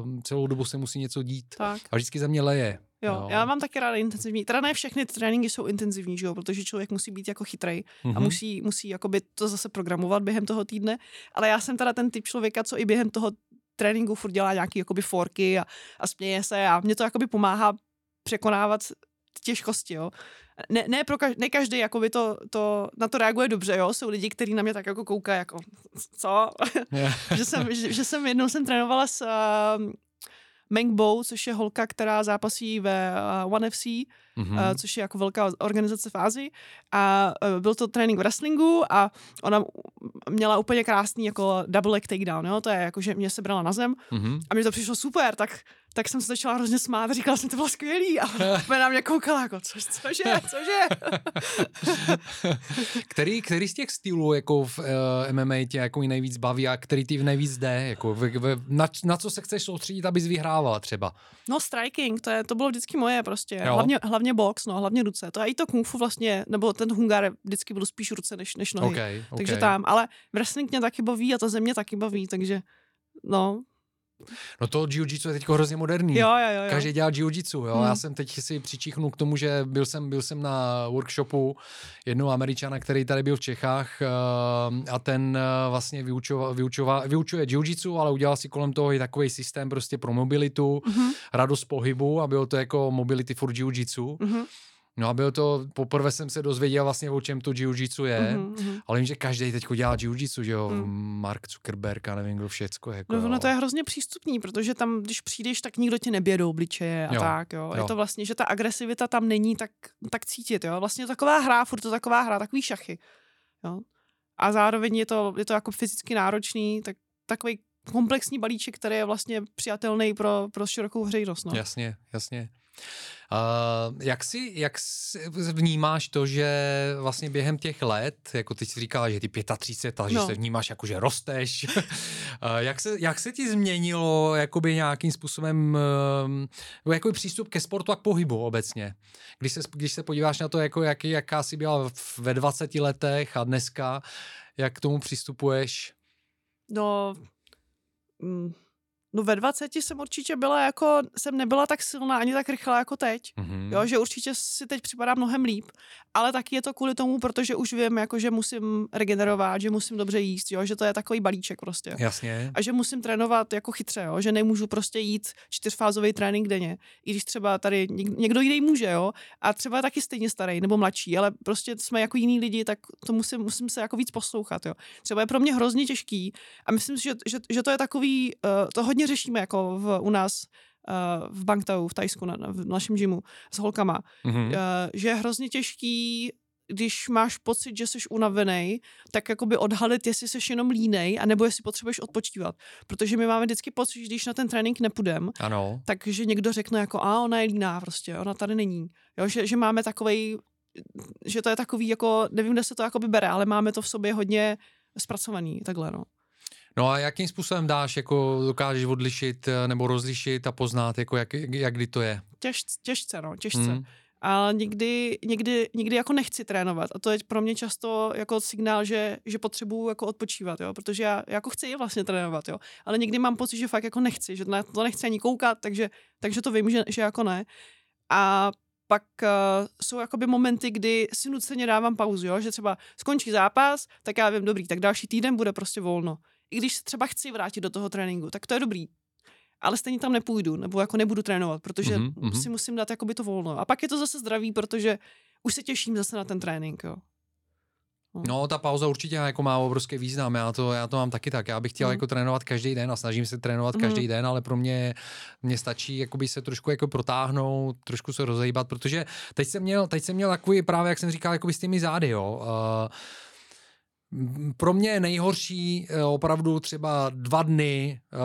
uh, celou dobu se musí něco dít. Tak. A vždycky ze mě leje. Jo, jo, já mám taky ráda intenzivní. Teda ne všechny tréninky jsou intenzivní, že jo, protože člověk musí být jako chytrej mm-hmm. a mhm. musí, musí jakoby to zase programovat během toho týdne, ale já jsem teda ten typ člověka, co i během toho tréninku furt dělá nějaký jakoby forky a, a směje se a mě to jakoby pomáhá překonávat těžkosti, jo. Ne, ne, pro kaž, ne každý jakoby to, to, na to reaguje dobře, jo. Jsou lidi, kteří na mě tak jako koukají, jako [LAUGHS] co? Yeah. [LAUGHS] že, jsem, že, že, jsem jednou jsem trénovala s Meng Bo, což je holka, která zápasí ve uh, One FC, mm-hmm. uh, což je jako velká organizace v Ázii. A uh, byl to trénink v wrestlingu a ona měla úplně krásný jako double leg takedown, jo? to je jako, že mě se brala na zem mm-hmm. a mi to přišlo super, tak tak jsem se začala hrozně smát a říkala jsem, to bylo skvělý. A [LAUGHS] na mě koukala, jako, co, cože, cože. [LAUGHS] který, který z těch stylů jako v uh, eh, MMA tě jako nejvíc baví a který ty nejvíc jde? Jako v, v, na, na, co se chceš soustředit, abys vyhrávala třeba? No striking, to, je, to bylo vždycky moje prostě. Hlavně, hlavně box, no, hlavně ruce. To je i to kung fu vlastně, nebo ten hungar vždycky byl spíš ruce než, než nohy. Okay, okay. Takže tam, ale wrestling mě taky baví a ta země taky baví, takže no, No to jiu-jitsu je teď hrozně moderní. Jo, jo, jo. Každý dělá jiu-jitsu, jo. Hmm. Já jsem teď si přičichnu k tomu, že byl jsem, byl jsem na workshopu jednoho američana, který tady byl v Čechách uh, a ten uh, vlastně vyučoval, vyučoval, vyučuje jiu-jitsu, ale udělal si kolem toho i takový systém prostě pro mobilitu, hmm. radost pohybu a bylo to jako mobility for jiu-jitsu. Hmm. No a bylo to, poprvé jsem se dozvěděl vlastně, o čem to jiu-jitsu je, mm-hmm. ale vím, že každý teď dělá jiu-jitsu, že jo, mm. Mark Zuckerberg a nevím kdo všecko. Jako, no, no to je hrozně přístupný, protože tam, když přijdeš, tak nikdo tě nebije do obličeje a jo. tak, jo. jo. Je to vlastně, že ta agresivita tam není tak, tak cítit, jo. Vlastně taková hra, furt to taková hra, takový šachy, jo. A zároveň je to, je to jako fyzicky náročný, tak takový komplexní balíček, který je vlastně přijatelný pro, pro širokou hřejnost. No. Jasně, jasně. Uh, jak, si, jak si vnímáš to, že vlastně během těch let, jako ty jsi říkala, že ty 35 a že no. se vnímáš jako, že rosteš, uh, [LAUGHS] jak, se, jak se ti změnilo jakoby nějakým způsobem uh, jako přístup ke sportu a k pohybu obecně? Když se, když se podíváš na to, jako jak, jaká jsi byla ve 20 letech a dneska, jak k tomu přistupuješ? No, mm, No ve 20 jsem určitě byla jako, jsem nebyla tak silná ani tak rychlá jako teď. Mm-hmm. Jo, že určitě si teď připadá mnohem líp, ale taky je to kvůli tomu, protože už vím, jako, že musím regenerovat, že musím dobře jíst, jo, že to je takový balíček prostě. Jasně. A že musím trénovat jako chytře, jo, že nemůžu prostě jít čtyřfázový trénink denně. I když třeba tady někdo jiný může, jo, a třeba taky stejně starý nebo mladší, ale prostě jsme jako jiní lidi, tak to musím, musím se jako víc poslouchat, jo. Třeba je pro mě hrozně těžký a myslím si, že, že, že to je takový, uh, to hodně řešíme jako v, u nás uh, v Bangtau, v Tajsku, na, v našem gymu s holkama, mm-hmm. uh, že je hrozně těžký když máš pocit, že jsi unavený, tak jakoby odhalit, jestli jsi jenom línej, anebo jestli potřebuješ odpočívat. Protože my máme vždycky pocit, že když na ten trénink nepůjdem, ano. takže někdo řekne jako, a ona je líná prostě, ona tady není. Jo, že, že máme takovej, že to je takový jako, nevím, kde se to jakoby bere, ale máme to v sobě hodně zpracovaný, takhle no. No a jakým způsobem dáš, jako dokážeš odlišit eh, nebo rozlišit a poznat, jako jak, jak kdy to je? Těž, těžce, no, těžce. Hmm. Ale někdy, někdy, někdy jako nechci trénovat a to je pro mě často jako signál, že, že potřebuju jako odpočívat, jo, protože já jako chci je vlastně trénovat, jo, ale někdy mám pocit, že fakt jako nechci, že na to nechci ani koukat, takže, takže to vím, že, že jako ne. A pak uh, jsou jakoby momenty, kdy si nuceně dávám pauzu, jo? že třeba skončí zápas, tak já vím, dobrý, tak další týden bude prostě volno. I když se třeba chci vrátit do toho tréninku, tak to je dobrý. Ale stejně tam nepůjdu, nebo jako nebudu trénovat, protože mm-hmm. si musím dát jakoby to volno. A pak je to zase zdravý, protože už se těším zase na ten trénink. Jo. No. no, ta pauza určitě jako má obrovský význam. Já to, já to mám taky tak. Já bych chtěl mm. jako trénovat každý den a snažím se trénovat mm. každý den, ale pro mě, mě stačí jakoby se trošku jako protáhnout, trošku se rozejbat, protože teď jsem měl, teď jsem měl takový právě, jak jsem říkal, jakoby s těmi zády, jo. Uh, pro mě je nejhorší eh, opravdu třeba dva dny uh,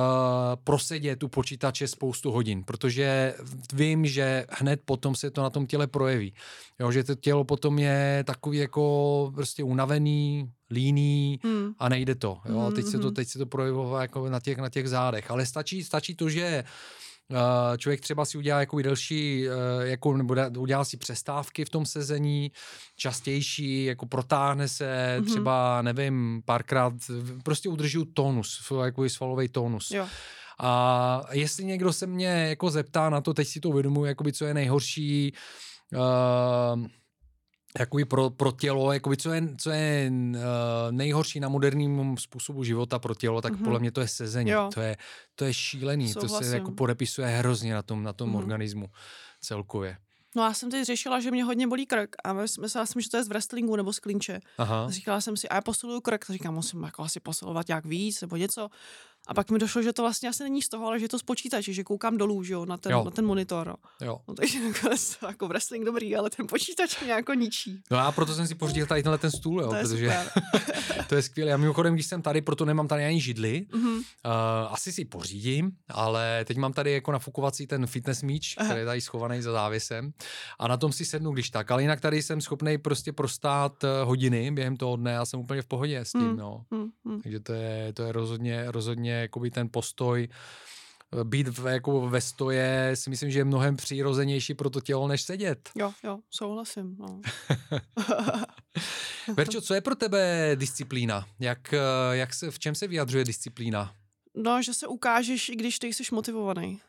prosedět u počítače spoustu hodin, protože vím, že hned potom se to na tom těle projeví. Jo, že to tělo potom je takový jako prostě unavený, líný hmm. a nejde to. Jo? A teď se to, hmm. teď se to projevuje jako na těch, na těch zádech. Ale stačí, stačí to, že Eh, člověk třeba si udělá jako delší, eh, jako, nebo udělá si přestávky v tom sezení, častější, jako protáhne se, mm-hmm. třeba, nevím, párkrát, prostě udržuju tónus, jako svalový tónus. Jo. A jestli někdo se mě jako zeptá na to, teď si to uvědomuji, jakoby, co je nejhorší, uh, jakoby pro, pro tělo, jakoby co je, co je uh, nejhorší na moderním způsobu života pro tělo, tak mm-hmm. podle mě to je sezení. To je, to je šílený, Souhlasím. to se jako podepisuje hrozně na tom, na tom mm-hmm. organismu celkově. No já jsem teď řešila, že mě hodně bolí krk a myslela jsem, že to je z wrestlingu nebo z klinče. Aha. Říkala jsem si, a já posiluju krk, tak říkám, musím jako asi posilovat nějak víc nebo něco. A pak mi došlo, že to vlastně asi není z toho, ale že to z počítače, že koukám dolů, že jo, na ten, jo. Na ten monitor. No. Jo. No, takže nakonec jako wrestling dobrý, ale ten počítač mě jako ničí. No a proto jsem si pořídil tady tenhle ten stůl, jo, to protože [LAUGHS] to je skvělé. Já mimochodem, když jsem tady, proto nemám tady ani židli, mm-hmm. uh, asi si pořídím, ale teď mám tady jako nafukovací ten fitness míč, který je tady schovaný za závisem a na tom si sednu, když tak, ale jinak tady jsem schopný prostě prostát eh, hodiny během toho dne a jsem úplně v pohodě s tím, mm. no. Mm. Takže to je, to je rozhodně, rozhodně jakoby ten postoj eh, být v, jako ve stoje si myslím, že je mnohem přirozenější pro to tělo, než sedět. Jo, jo, souhlasím. No. [LAUGHS] Verčo, co je pro tebe disciplína? Jak, eh, jak se, v čem se vyjadřuje disciplína? No, že se ukážeš, i když ty jsi motivovaný.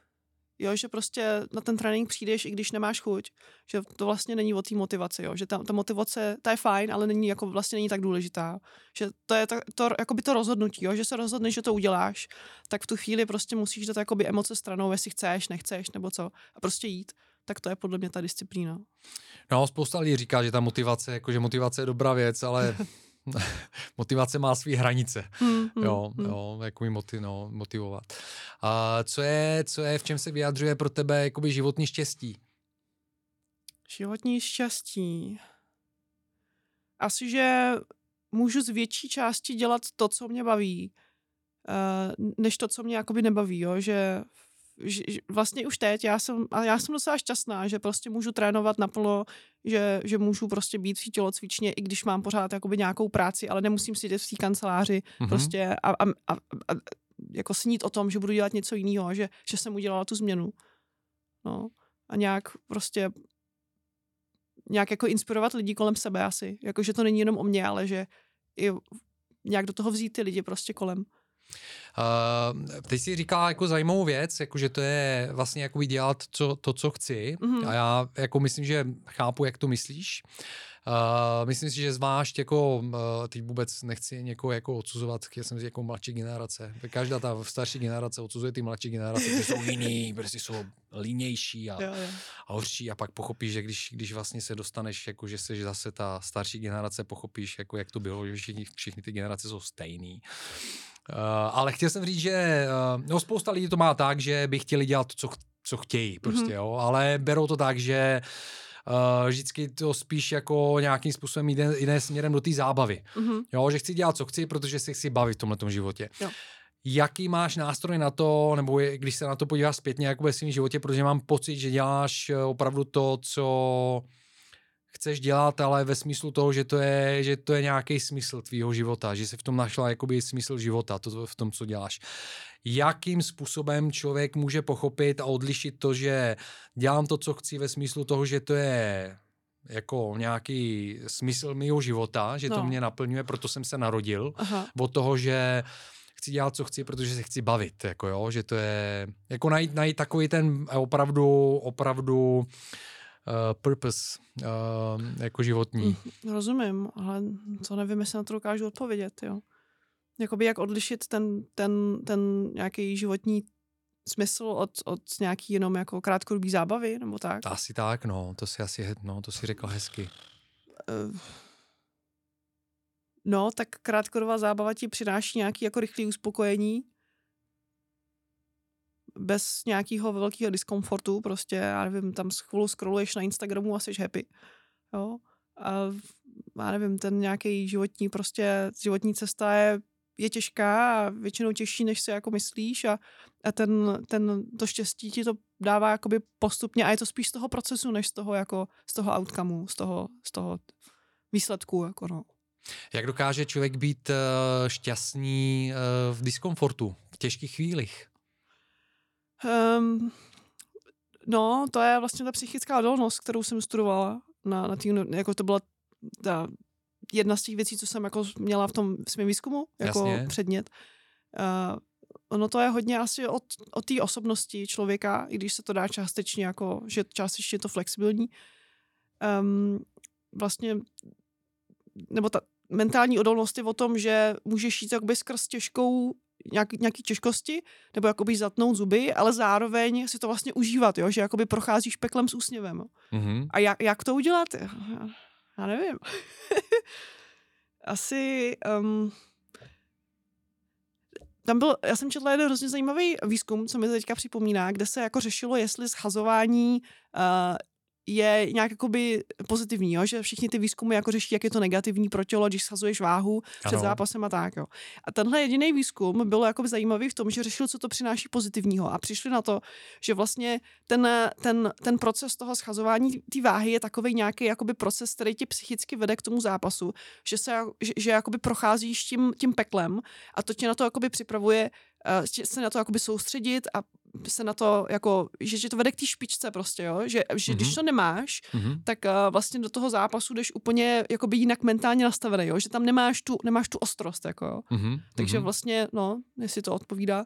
Jo, že prostě na ten trénink přijdeš, i když nemáš chuť. Že to vlastně není o té motivaci, jo. Že ta, ta motivace, ta je fajn, ale není jako vlastně není tak důležitá. Že to je to, to, jakoby to rozhodnutí, jo. Že se rozhodneš, že to uděláš, tak v tu chvíli prostě musíš dát jakoby emoce stranou, jestli chceš, nechceš, nebo co. A prostě jít. Tak to je podle mě ta disciplína. No, spousta lidí říká, že ta motivace, jako že motivace je dobrá věc, ale [LAUGHS] [LAUGHS] motivace má své hranice, hmm, hmm, jo, hmm. jo, jako mi motiv, no, motivovat. A co je, co je, v čem se vyjadřuje pro tebe jakoby životní štěstí? Životní štěstí. Asi, že můžu z větší části dělat to, co mě baví, eh, než to, co mě jakoby nebaví, jo? že že, vlastně už teď, já jsem, a já jsem docela šťastná, že prostě můžu trénovat naplno, že, že můžu prostě být v tělocvičně, i když mám pořád jakoby nějakou práci, ale nemusím sedět v té kanceláři mm-hmm. prostě a, a, a, a, jako snít o tom, že budu dělat něco jiného, že, že jsem udělala tu změnu. No. A nějak prostě nějak jako inspirovat lidi kolem sebe asi. Jako, že to není jenom o mně, ale že i nějak do toho vzít ty lidi prostě kolem. Uh, teď si říká jako zajímavou věc, jako že to je vlastně jako dělat co, to, co chci mm-hmm. a já jako myslím, že chápu, jak to myslíš. Uh, myslím si, že zvlášť jako, uh, teď vůbec nechci někoho jako odsuzovat, já jsem si jako mladší generace. Každá ta starší generace odsuzuje ty mladší generace, že jsou jiný, [LAUGHS] prostě jsou línější a, jo, jo. a horší a pak pochopíš, že když, když vlastně se dostaneš, jako že jsi zase ta starší generace, pochopíš, jako jak to bylo, že všichni, všichni ty generace jsou stejný. Uh, ale chtěl jsem říct, že uh, no, spousta lidí to má tak, že by chtěli dělat to, co, co chtějí, prostě, mm-hmm. jo, ale berou to tak, že uh, vždycky to spíš jako nějakým způsobem jde, jde směrem do té zábavy. Mm-hmm. Jo, že chci dělat, co chci, protože se chci bavit v tomhle životě. Jo. Jaký máš nástroj na to, nebo je, když se na to podíváš zpětně jako ve svém životě, protože mám pocit, že děláš opravdu to, co chceš dělat, ale ve smyslu toho, že to je, že to je nějaký smysl tvýho života, že jsi v tom našla jakoby smysl života, to v tom, co děláš. Jakým způsobem člověk může pochopit a odlišit to, že dělám to, co chci ve smyslu toho, že to je jako nějaký smysl mého života, že no. to mě naplňuje, proto jsem se narodil, Aha. od toho, že chci dělat, co chci, protože se chci bavit, jako jo, že to je, jako najít, najít takový ten opravdu, opravdu uh, purpose uh, jako životní. Mm, rozumím, ale to nevím, jestli na to dokážu odpovědět, jo. Jakoby jak odlišit ten, ten, ten nějaký životní smysl od, od nějaký jenom jako krátkodobý zábavy, nebo tak? Asi tak, no, to si asi, no, to si řekla hezky. Uh, no, tak krátkodobá zábava ti přináší nějaký jako rychlý uspokojení, bez nějakého velkého diskomfortu, prostě, já nevím, tam chvíli scrolluješ na Instagramu a jsi happy, jo, a já nevím, ten nějaký životní prostě, životní cesta je je těžká a většinou těžší, než si jako myslíš a, a ten, ten, to štěstí ti to dává jakoby postupně a je to spíš z toho procesu, než z toho jako z toho outcomeu, z toho, z toho výsledku, jako no. Jak dokáže člověk být uh, šťastný uh, v diskomfortu, v těžkých chvílích? Um, no, to je vlastně ta psychická odolnost, kterou jsem studovala na, na tý, jako to byla ta jedna z těch věcí, co jsem jako měla v tom svém výzkumu, jako Jasně. předmět. Uh, ono to je hodně asi od, od té osobnosti člověka, i když se to dá částečně jako, že částečně je to flexibilní. Um, vlastně, nebo ta mentální odolnost je o tom, že můžeš jít jakoby skrz těžkou nějaký, nějaký těžkosti, nebo jakoby zatnout zuby, ale zároveň si to vlastně užívat, jo? že jakoby procházíš peklem s úsměvem. Mm-hmm. A jak, jak to udělat? Já nevím. [LAUGHS] Asi... Um, tam byl, já jsem četla jeden hrozně zajímavý výzkum, co mi teďka připomíná, kde se jako řešilo, jestli schazování uh, je nějak jakoby pozitivní, jo? že všichni ty výzkumy jako řeší, jak je to negativní pro tělo, když schazuješ váhu před ano. zápasem a tak. Jo. A tenhle jediný výzkum byl jako zajímavý v tom, že řešil, co to přináší pozitivního a přišli na to, že vlastně ten, ten, ten proces toho schazování té váhy je takový nějaký jakoby proces, který ti psychicky vede k tomu zápasu, že se že, že jakoby procházíš tím, tím peklem a to tě na to jakoby připravuje se na to jakoby soustředit a se na to jako, že, že to vede k té špičce prostě, jo? že, že mm-hmm. když mhm. to nemáš, mm-hmm. tak uh, vlastně do toho zápasu jdeš úplně jakoby jinak mentálně nastavený, jo? že tam nemáš tu, nemáš tu ostrost, jako jo? Mm-hmm. takže vlastně, no, jestli to odpovídá.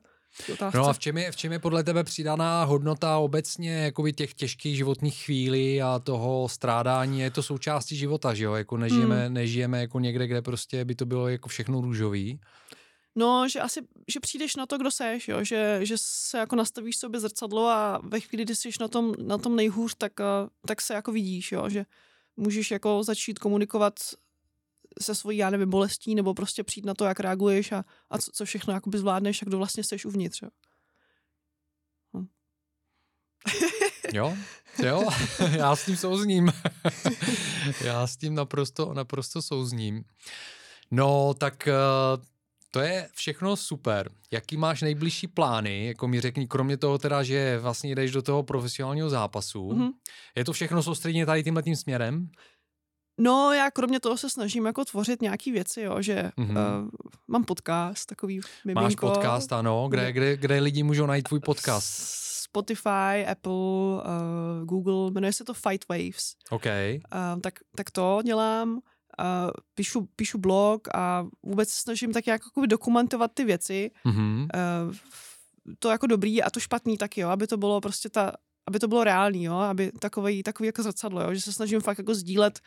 No a v čem, je, v čem je podle tebe přidaná hodnota obecně jakoby těch těžkých životních chvílí a toho strádání? Je to součástí života, že jo? Jako nežijeme, mm. nežijeme jako někde, kde prostě by to bylo jako všechno růžový. No, že asi, že přijdeš na to, kdo seš, jo? Že, že se jako nastavíš sobě zrcadlo a ve chvíli, kdy jsi na tom, na tom nejhůř, tak, eh, tak se jako vidíš, jo? Že můžeš jako začít komunikovat se svojí, já nevím, bolestí, nebo prostě přijít na to, jak reaguješ a, a co, co všechno jakoby zvládneš a kdo vlastně seš uvnitř, jo? Hm. [LAUGHS] Jo, jo, já s tím souzním. [LAUGHS] já s tím naprosto, naprosto souzním. No, tak eh, to je všechno super. Jaký máš nejbližší plány? Jako mi řekni, kromě toho teda, že vlastně jdeš do toho profesionálního zápasu. Mm-hmm. Je to všechno soustředěné tady tímhle tím směrem? No, já kromě toho se snažím jako tvořit nějaký věci, jo, že mm-hmm. uh, mám podcast, takový miminko. Máš podcast, ano. Kde, kde, kde lidi můžou najít tvůj podcast? Spotify, Apple, uh, Google, jmenuje se to Fight Waves. OK. Uh, tak, tak to dělám a píšu, píšu blog a vůbec snažím tak jako dokumentovat ty věci. Mm-hmm. Uh, to jako dobrý a to špatný taky, jo, aby to bylo prostě ta, aby to bylo reálný, jo, aby takový, takový jako zrcadlo, jo, že se snažím fakt jako sdílet,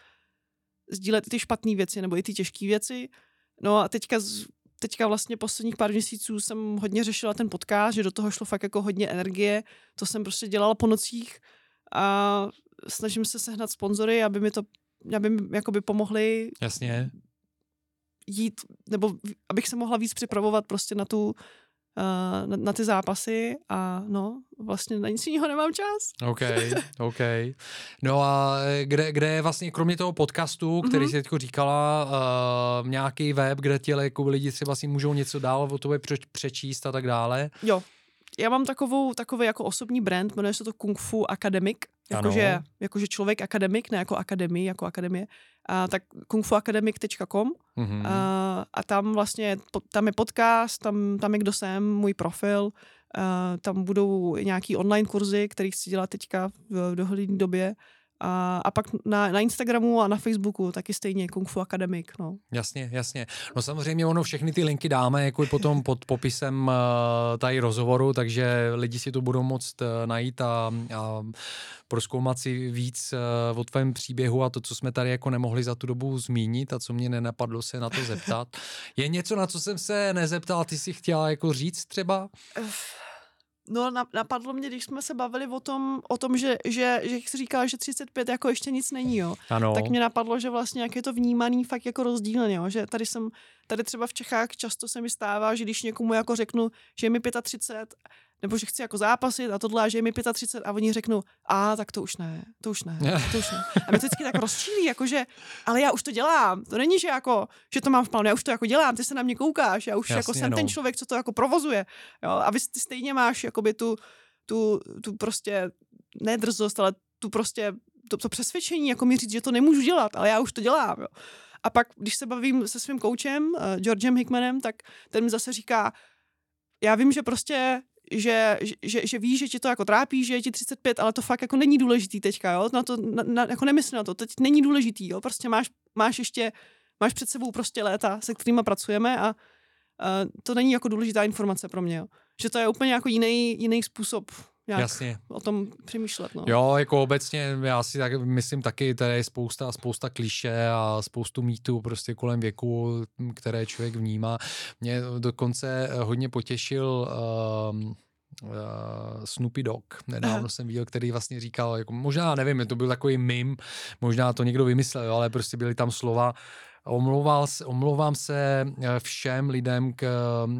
sdílet ty špatné věci nebo i ty těžké věci. No a teďka, teďka vlastně posledních pár měsíců jsem hodně řešila ten podcast, že do toho šlo fakt jako hodně energie, to jsem prostě dělala po nocích a snažím se sehnat sponzory, aby mi to aby mi jakoby pomohli Jasně. jít, nebo abych se mohla víc připravovat prostě na tu, Uh, na, na ty zápasy a no, vlastně na nic jiného nemám čas. OK, [LAUGHS] OK. No a kde, kde je vlastně kromě toho podcastu, který mm-hmm. jsi teď říkala, uh, nějaký web, kde ti lidi třeba si můžou něco dál o tobě přečíst a tak dále? Jo, já mám takovou, takový jako osobní brand, jmenuje se to Kung Fu Academic, jakože, jakože člověk akademik, ne jako akademii, jako akademie, a, tak kungfuacademic.com mm-hmm. a, a tam vlastně, tam je podcast, tam, tam je kdo jsem, můj profil, a, tam budou nějaký online kurzy, které chci dělat teďka v dohledné době a, a pak na, na Instagramu a na Facebooku taky stejně Kung Fu Academic. No. Jasně, jasně. No samozřejmě ono všechny ty linky dáme jako potom pod popisem uh, tady rozhovoru, takže lidi si to budou moct uh, najít a, a proskoumat si víc uh, o tvém příběhu a to, co jsme tady jako nemohli za tu dobu zmínit a co mě nenapadlo se na to zeptat. Je něco, na co jsem se nezeptal, ty si chtěla jako říct třeba? No, napadlo mě, když jsme se bavili o tom, o tom že, že, že jsi říkala, že 35 jako ještě nic není, jo. Ano. Tak mě napadlo, že vlastně jak je to vnímaný fakt jako rozdílně, jo. Že tady jsem, tady třeba v Čechách často se mi stává, že když někomu jako řeknu, že je mi 35 nebo že chci jako zápasit a tohle, a že je mi 35 a oni řeknou, a tak to už ne, to už ne, [LAUGHS] to už ne. A mě to vždycky tak rozčílí, jakože, ale já už to dělám, to není, že jako, že to mám v plánu, já už to jako dělám, ty se na mě koukáš, já už Jasně, jako jsem no. ten člověk, co to jako provozuje, jo, a vy ty stejně máš jakoby tu, tu, tu prostě, ne drzost, ale tu prostě, to, to přesvědčení, jako mi říct, že to nemůžu dělat, ale já už to dělám, jo. A pak, když se bavím se svým koučem, uh, Georgem Hickmanem, tak ten mi zase říká, já vím, že prostě že, že, že víš, že ti to jako trápí, že je ti 35, ale to fakt jako není důležitý teďka, jo, na to, na, na, jako nemysli na to, teď není důležitý, jo, prostě máš, máš ještě, máš před sebou prostě léta, se kterými pracujeme a, a to není jako důležitá informace pro mě, jo. že to je úplně jako jiný, jiný způsob jak Jasně. o tom přemýšlet. No. Jo, jako obecně, já si tak myslím taky, tady je spousta, spousta kliše a spoustu mýtů prostě kolem věku, které člověk vnímá. Mě dokonce hodně potěšil um, uh, Snoopy Dogg. Nedávno Aha. jsem viděl, který vlastně říkal, jako, možná nevím, to byl takový mim, možná to někdo vymyslel, ale prostě byly tam slova, Omlouval, omlouvám se eh, všem lidem, k,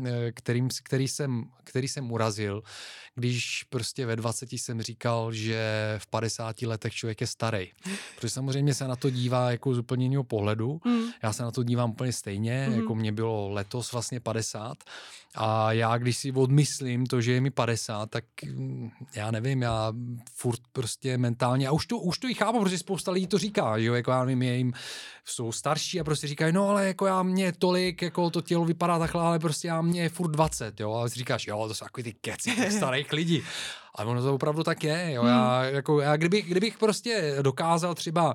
eh, kterým, který, jsem, který jsem urazil, když prostě ve 20 jsem říkal, že v 50 letech člověk je starý. Protože samozřejmě se na to dívá jako z úplně jiného pohledu. Mm. Já se na to dívám úplně stejně, mm. jako mě bylo letos vlastně 50. A já, když si odmyslím to, že je mi 50, tak mm, já nevím, já furt prostě mentálně, a už to, už to i chápu, protože spousta lidí to říká, že jo, jako já nevím, je jim, jsou starší a prostě říkají, no ale jako já mě tolik, jako to tělo vypadá takhle, ale prostě já mě je furt 20, jo, a říkáš, jo, to jsou takový ty keci [LAUGHS] starých lidí. Ale ono to opravdu tak je, jo, já, hmm. jako, já kdybych, kdybych prostě dokázal třeba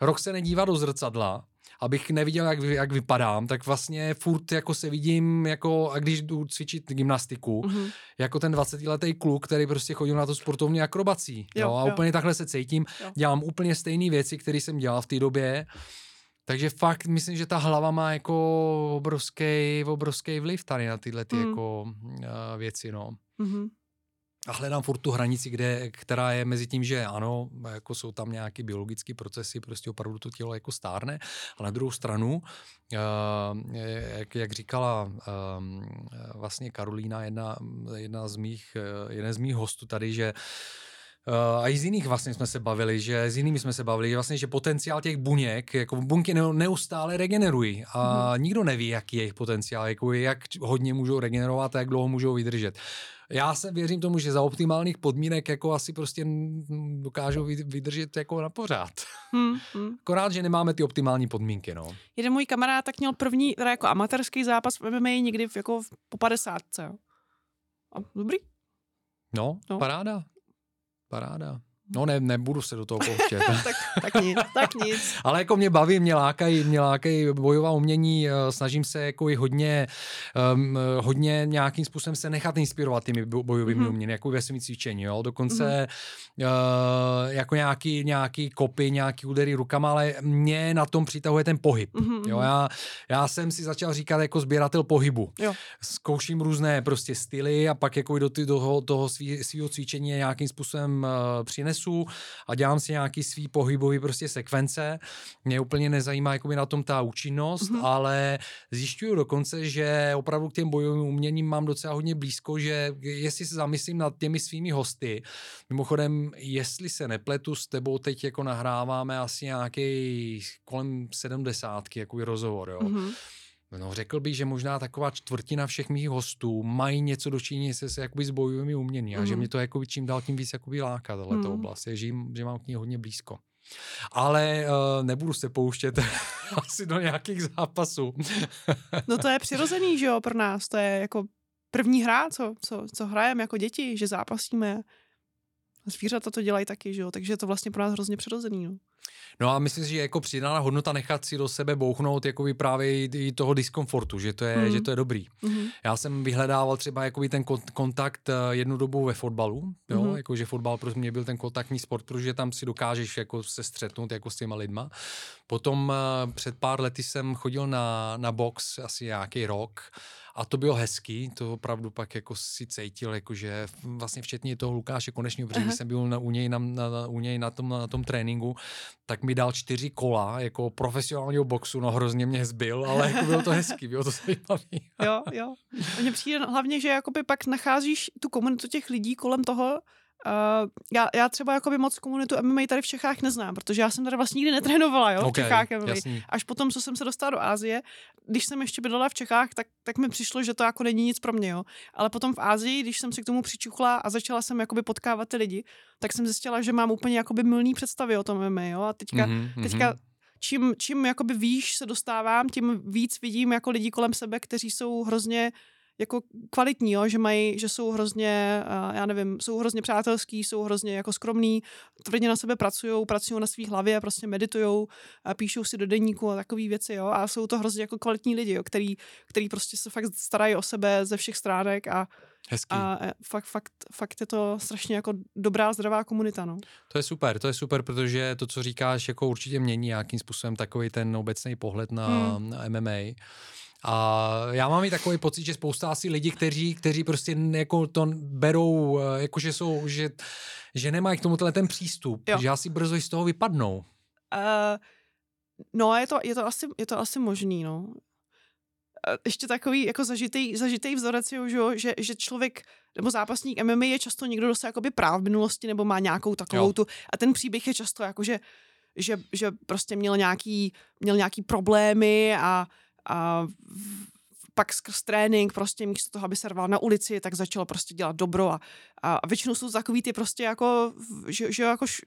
rok se nedívat do zrcadla, abych neviděl, jak, jak vypadám, tak vlastně furt jako se vidím, jako, a když jdu cvičit gymnastiku, mm-hmm. jako ten 20-letý kluk, který prostě chodil na to sportovní akrobací. Jo, jo, a jo. úplně takhle se cítím. Jo. Dělám úplně stejné věci, které jsem dělal v té době. Takže fakt myslím, že ta hlava má jako obrovský, obrovský vliv tady na tyhle ty mm. jako uh, věci, no. Mm-hmm a hledám furt tu hranici, kde, která je mezi tím, že ano, jako jsou tam nějaké biologické procesy, prostě opravdu to tělo jako stárne, a na druhou stranu, uh, jak, jak říkala uh, vlastně Karolína, jedna, jedna z mých, jeden z mých hostů tady, že Uh, a i z jiných vlastně jsme se bavili, že s jinými jsme se bavili, že vlastně, že potenciál těch buněk, jako bunky neustále regenerují a mm. nikdo neví, jaký je jejich potenciál, jako jak hodně můžou regenerovat a jak dlouho můžou vydržet já se věřím tomu, že za optimálních podmínek jako asi prostě dokážou vydržet jako na pořád. Hmm, [LAUGHS] hmm. Akorát, že nemáme ty optimální podmínky, no. Jeden můj kamarád tak měl první, teda jako amatérský zápas v MMA někdy v, jako po 50. A dobrý. No, no, paráda. Paráda. No ne, nebudu se do toho pouštět. [LAUGHS] tak, tak nic, tak nic. Ale jako mě baví, mě lákají, mě lákají bojová umění, eh, snažím se jako i hodně, um, hodně nějakým způsobem se nechat inspirovat těmi bojovými mm-hmm. umění, jako ve svým cvičení, jo. Dokonce mm-hmm. uh, jako nějaký, nějaký kopy, nějaký údery rukama, ale mě na tom přitahuje ten pohyb. Mm-hmm. Jo, já, já jsem si začal říkat jako sběratel pohybu. Jo. Zkouším různé prostě styly a pak jako do, ty, do toho svého cvičení nějakým způsobem uh, přines fitnessu a dělám si nějaký svý pohybový prostě sekvence. Mě úplně nezajímá jakoby na tom ta účinnost, mm-hmm. ale zjišťuju dokonce, že opravdu k těm bojovým uměním mám docela hodně blízko, že jestli se zamyslím nad těmi svými hosty, mimochodem, jestli se nepletu, s tebou teď jako nahráváme asi nějaký kolem sedmdesátky, jako rozhovor, jo. Mm-hmm No, řekl bych, že možná taková čtvrtina všech mých hostů mají něco dočinění se, se jakoby s bojovými umění a mm. že mě to jakoby čím dál tím víc jakoby láká, tato mm. oblast, je, že, jim, že mám k ní hodně blízko. Ale uh, nebudu se pouštět [LAUGHS] asi do nějakých zápasů. no to je přirozený, že jo, pro nás. To je jako první hra, co, co, co hrajeme jako děti, že zápasíme. Zvířata to dělají taky, že jo, takže je to vlastně pro nás hrozně přirozený. No. No a myslím si, že jako přidaná hodnota nechat si do sebe bouchnout jakoby právě i toho diskomfortu, že to je, mm. že to je dobrý. Mm. Já jsem vyhledával třeba jakoby ten kontakt eh, jednu dobu ve fotbalu, jo, mm. jako že fotbal pro mě byl ten kontaktní sport, protože tam si dokážeš jako se střetnout jako s těma lidma. Potom uh, před pár lety jsem chodil na, na box asi nějaký rok a to bylo hezký, to opravdu pak jako si cítil, jakože vlastně včetně toho Lukáše Konečního, protože když jsem byl na, u, něj, na, na, u něj na tom, na tom tréninku, tak mi dal čtyři kola jako profesionálního boxu, no hrozně mě zbyl, ale jako bylo to hezký, bylo to zajímavý. jo, jo. Mně přijde hlavně, že jakoby pak nacházíš tu komunitu těch lidí kolem toho, Uh, já, já třeba jakoby moc komunitu MMA tady v Čechách neznám, protože já jsem tady vlastně nikdy netrénovala, jo, v okay, Čechách MMA. Jasný. Až potom, co jsem se dostala do Ázie, když jsem ještě bydlela v Čechách, tak, tak mi přišlo, že to jako není nic pro mě, jo. Ale potom v Ázii, když jsem si k tomu přičuchla a začala jsem jakoby potkávat ty lidi, tak jsem zjistila, že mám úplně jakoby milný představy o tom MMA, jo. A teďka, mm-hmm. teďka čím, čím jakoby výš se dostávám, tím víc vidím jako lidi kolem sebe, kteří jsou hrozně jako kvalitní, jo? že mají, že jsou hrozně, já nevím, jsou hrozně přátelský, jsou hrozně jako skromní, tvrdě na sebe pracují, pracují na svý hlavě, prostě meditují, píšou si do denníku a takové věci, jo, a jsou to hrozně jako kvalitní lidi, jo, který, který prostě se fakt starají o sebe ze všech stránek a Hezký. A e, fakt, fakt, fakt je to strašně jako dobrá, zdravá komunita, no. To je super, to je super, protože to, co říkáš, jako určitě mění nějakým způsobem takový ten obecný pohled na, hmm. na MMA. A já mám i takový pocit, že spousta asi lidí, kteří, kteří prostě jako to berou, eh, jako že jsou, že, že nemají k tomu ten přístup, jo. že asi brzo z toho vypadnou. Uh, no je to, je to asi, je to asi možný, no. Ještě takový jako zažitý, zažitý vzorec, jo, že, že člověk nebo zápasník MMA je často někdo, kdo se jakoby práv v minulosti nebo má nějakou takovou jo. tu a ten příběh je často jako, že, že, že prostě měl nějaký, měl nějaký problémy a a pak skrz trénink prostě místo toho, aby se rval na ulici, tak začal prostě dělat dobro a, a většinou jsou to takový ty prostě jako, že, že jako š,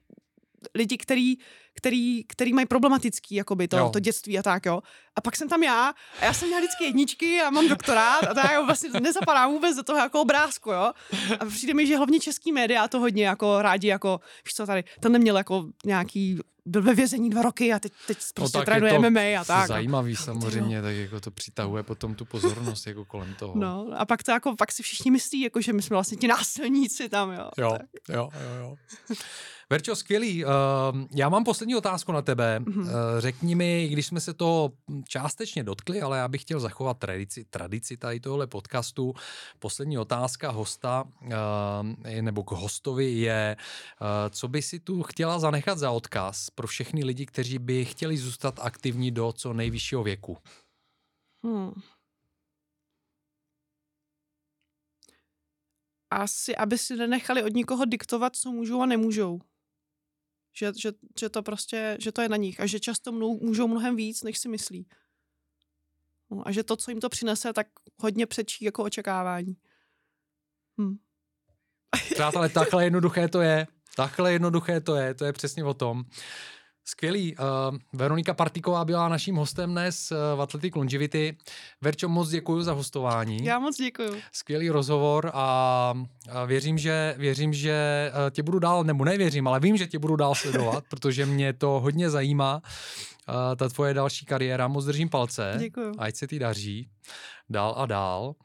lidi, který, který, který mají problematický jakoby to, to dětství a tak, jo. A pak jsem tam já a já jsem měla vždycky jedničky a mám doktorát a tak vlastně nezapadá vůbec do toho jako obrázku, jo. A přijde mi, že hlavně český média to hodně jako rádi, jako, víš co, tady, ten neměl jako nějaký byl ve vězení dva roky a teď, teď no prostě no, trénuje MMA a tak. Zajímavý samozřejmě, tak jako to přitahuje potom tu pozornost jako kolem toho. No a pak to jako, pak si všichni myslí, jako, že my jsme vlastně ti násilníci tam, jo. Jo, tak. jo, jo, jo. Verčo, skvělý. Uh, já mám poslední otázku na tebe. Mm-hmm. Uh, řekni mi, když jsme se to částečně dotkli, ale já bych chtěl zachovat tradici, tradici tady tohle podcastu. Poslední otázka hosta uh, nebo k hostovi je, uh, co by si tu chtěla zanechat za odkaz pro všechny lidi, kteří by chtěli zůstat aktivní do co nejvyššího věku? Hmm. Asi, aby si nenechali od nikoho diktovat, co můžou a nemůžou. Že, že, že to prostě, že to je na nich a že často mnou, můžou mnohem víc, než si myslí. No, a že to, co jim to přinese, tak hodně přečí jako očekávání. Hm. Přátelé, takhle jednoduché to je. Takhle jednoduché to je, to je přesně o tom. Skvělý. Uh, Veronika Partiková byla naším hostem dnes uh, v Athletic Longevity. Verčo, moc děkuji za hostování. Já moc děkuji. Skvělý rozhovor a, a věřím, že, věřím, že uh, tě budu dál, nebo nevěřím, ale vím, že tě budu dál sledovat, [LAUGHS] protože mě to hodně zajímá, uh, ta tvoje další kariéra. Moc držím palce. Děkuji. Ať se ti daří dál a dál.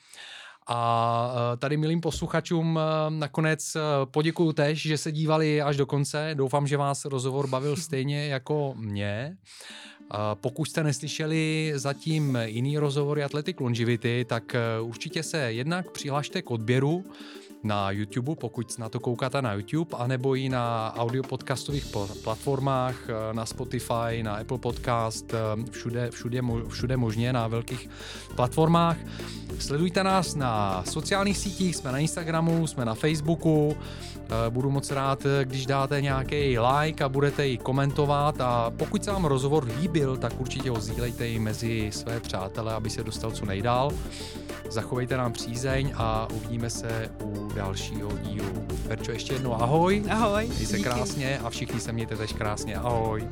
A e, tady milým posluchačům e, nakonec e, poděkuju tež, že se dívali až do konce. Doufám, že vás rozhovor bavil [LAUGHS] stejně jako mě. Pokud jste neslyšeli zatím jiný rozhovory Athletic Longevity, tak určitě se jednak přihlašte k odběru na YouTube, pokud na to koukáte na YouTube, anebo i na audio podcastových platformách, eh, na Spotify, na Apple Podcast, eh, všude, všude, všude možně na velkých platformách. Sledujte nás na sociálních sítích, jsme na Instagramu, jsme na Facebooku, eh, budu moc rád, když dáte nějaký like a budete ji komentovat a pokud se vám rozhovor líbil, tak určitě ho sdílejte i mezi své přátele, aby se dostal co nejdál. Zachovejte nám přízeň a uvidíme se u dalšího dílu. Verčo, ještě jednou ahoj. Ahoj. Měj se krásně a všichni se mějte tež krásně. Ahoj.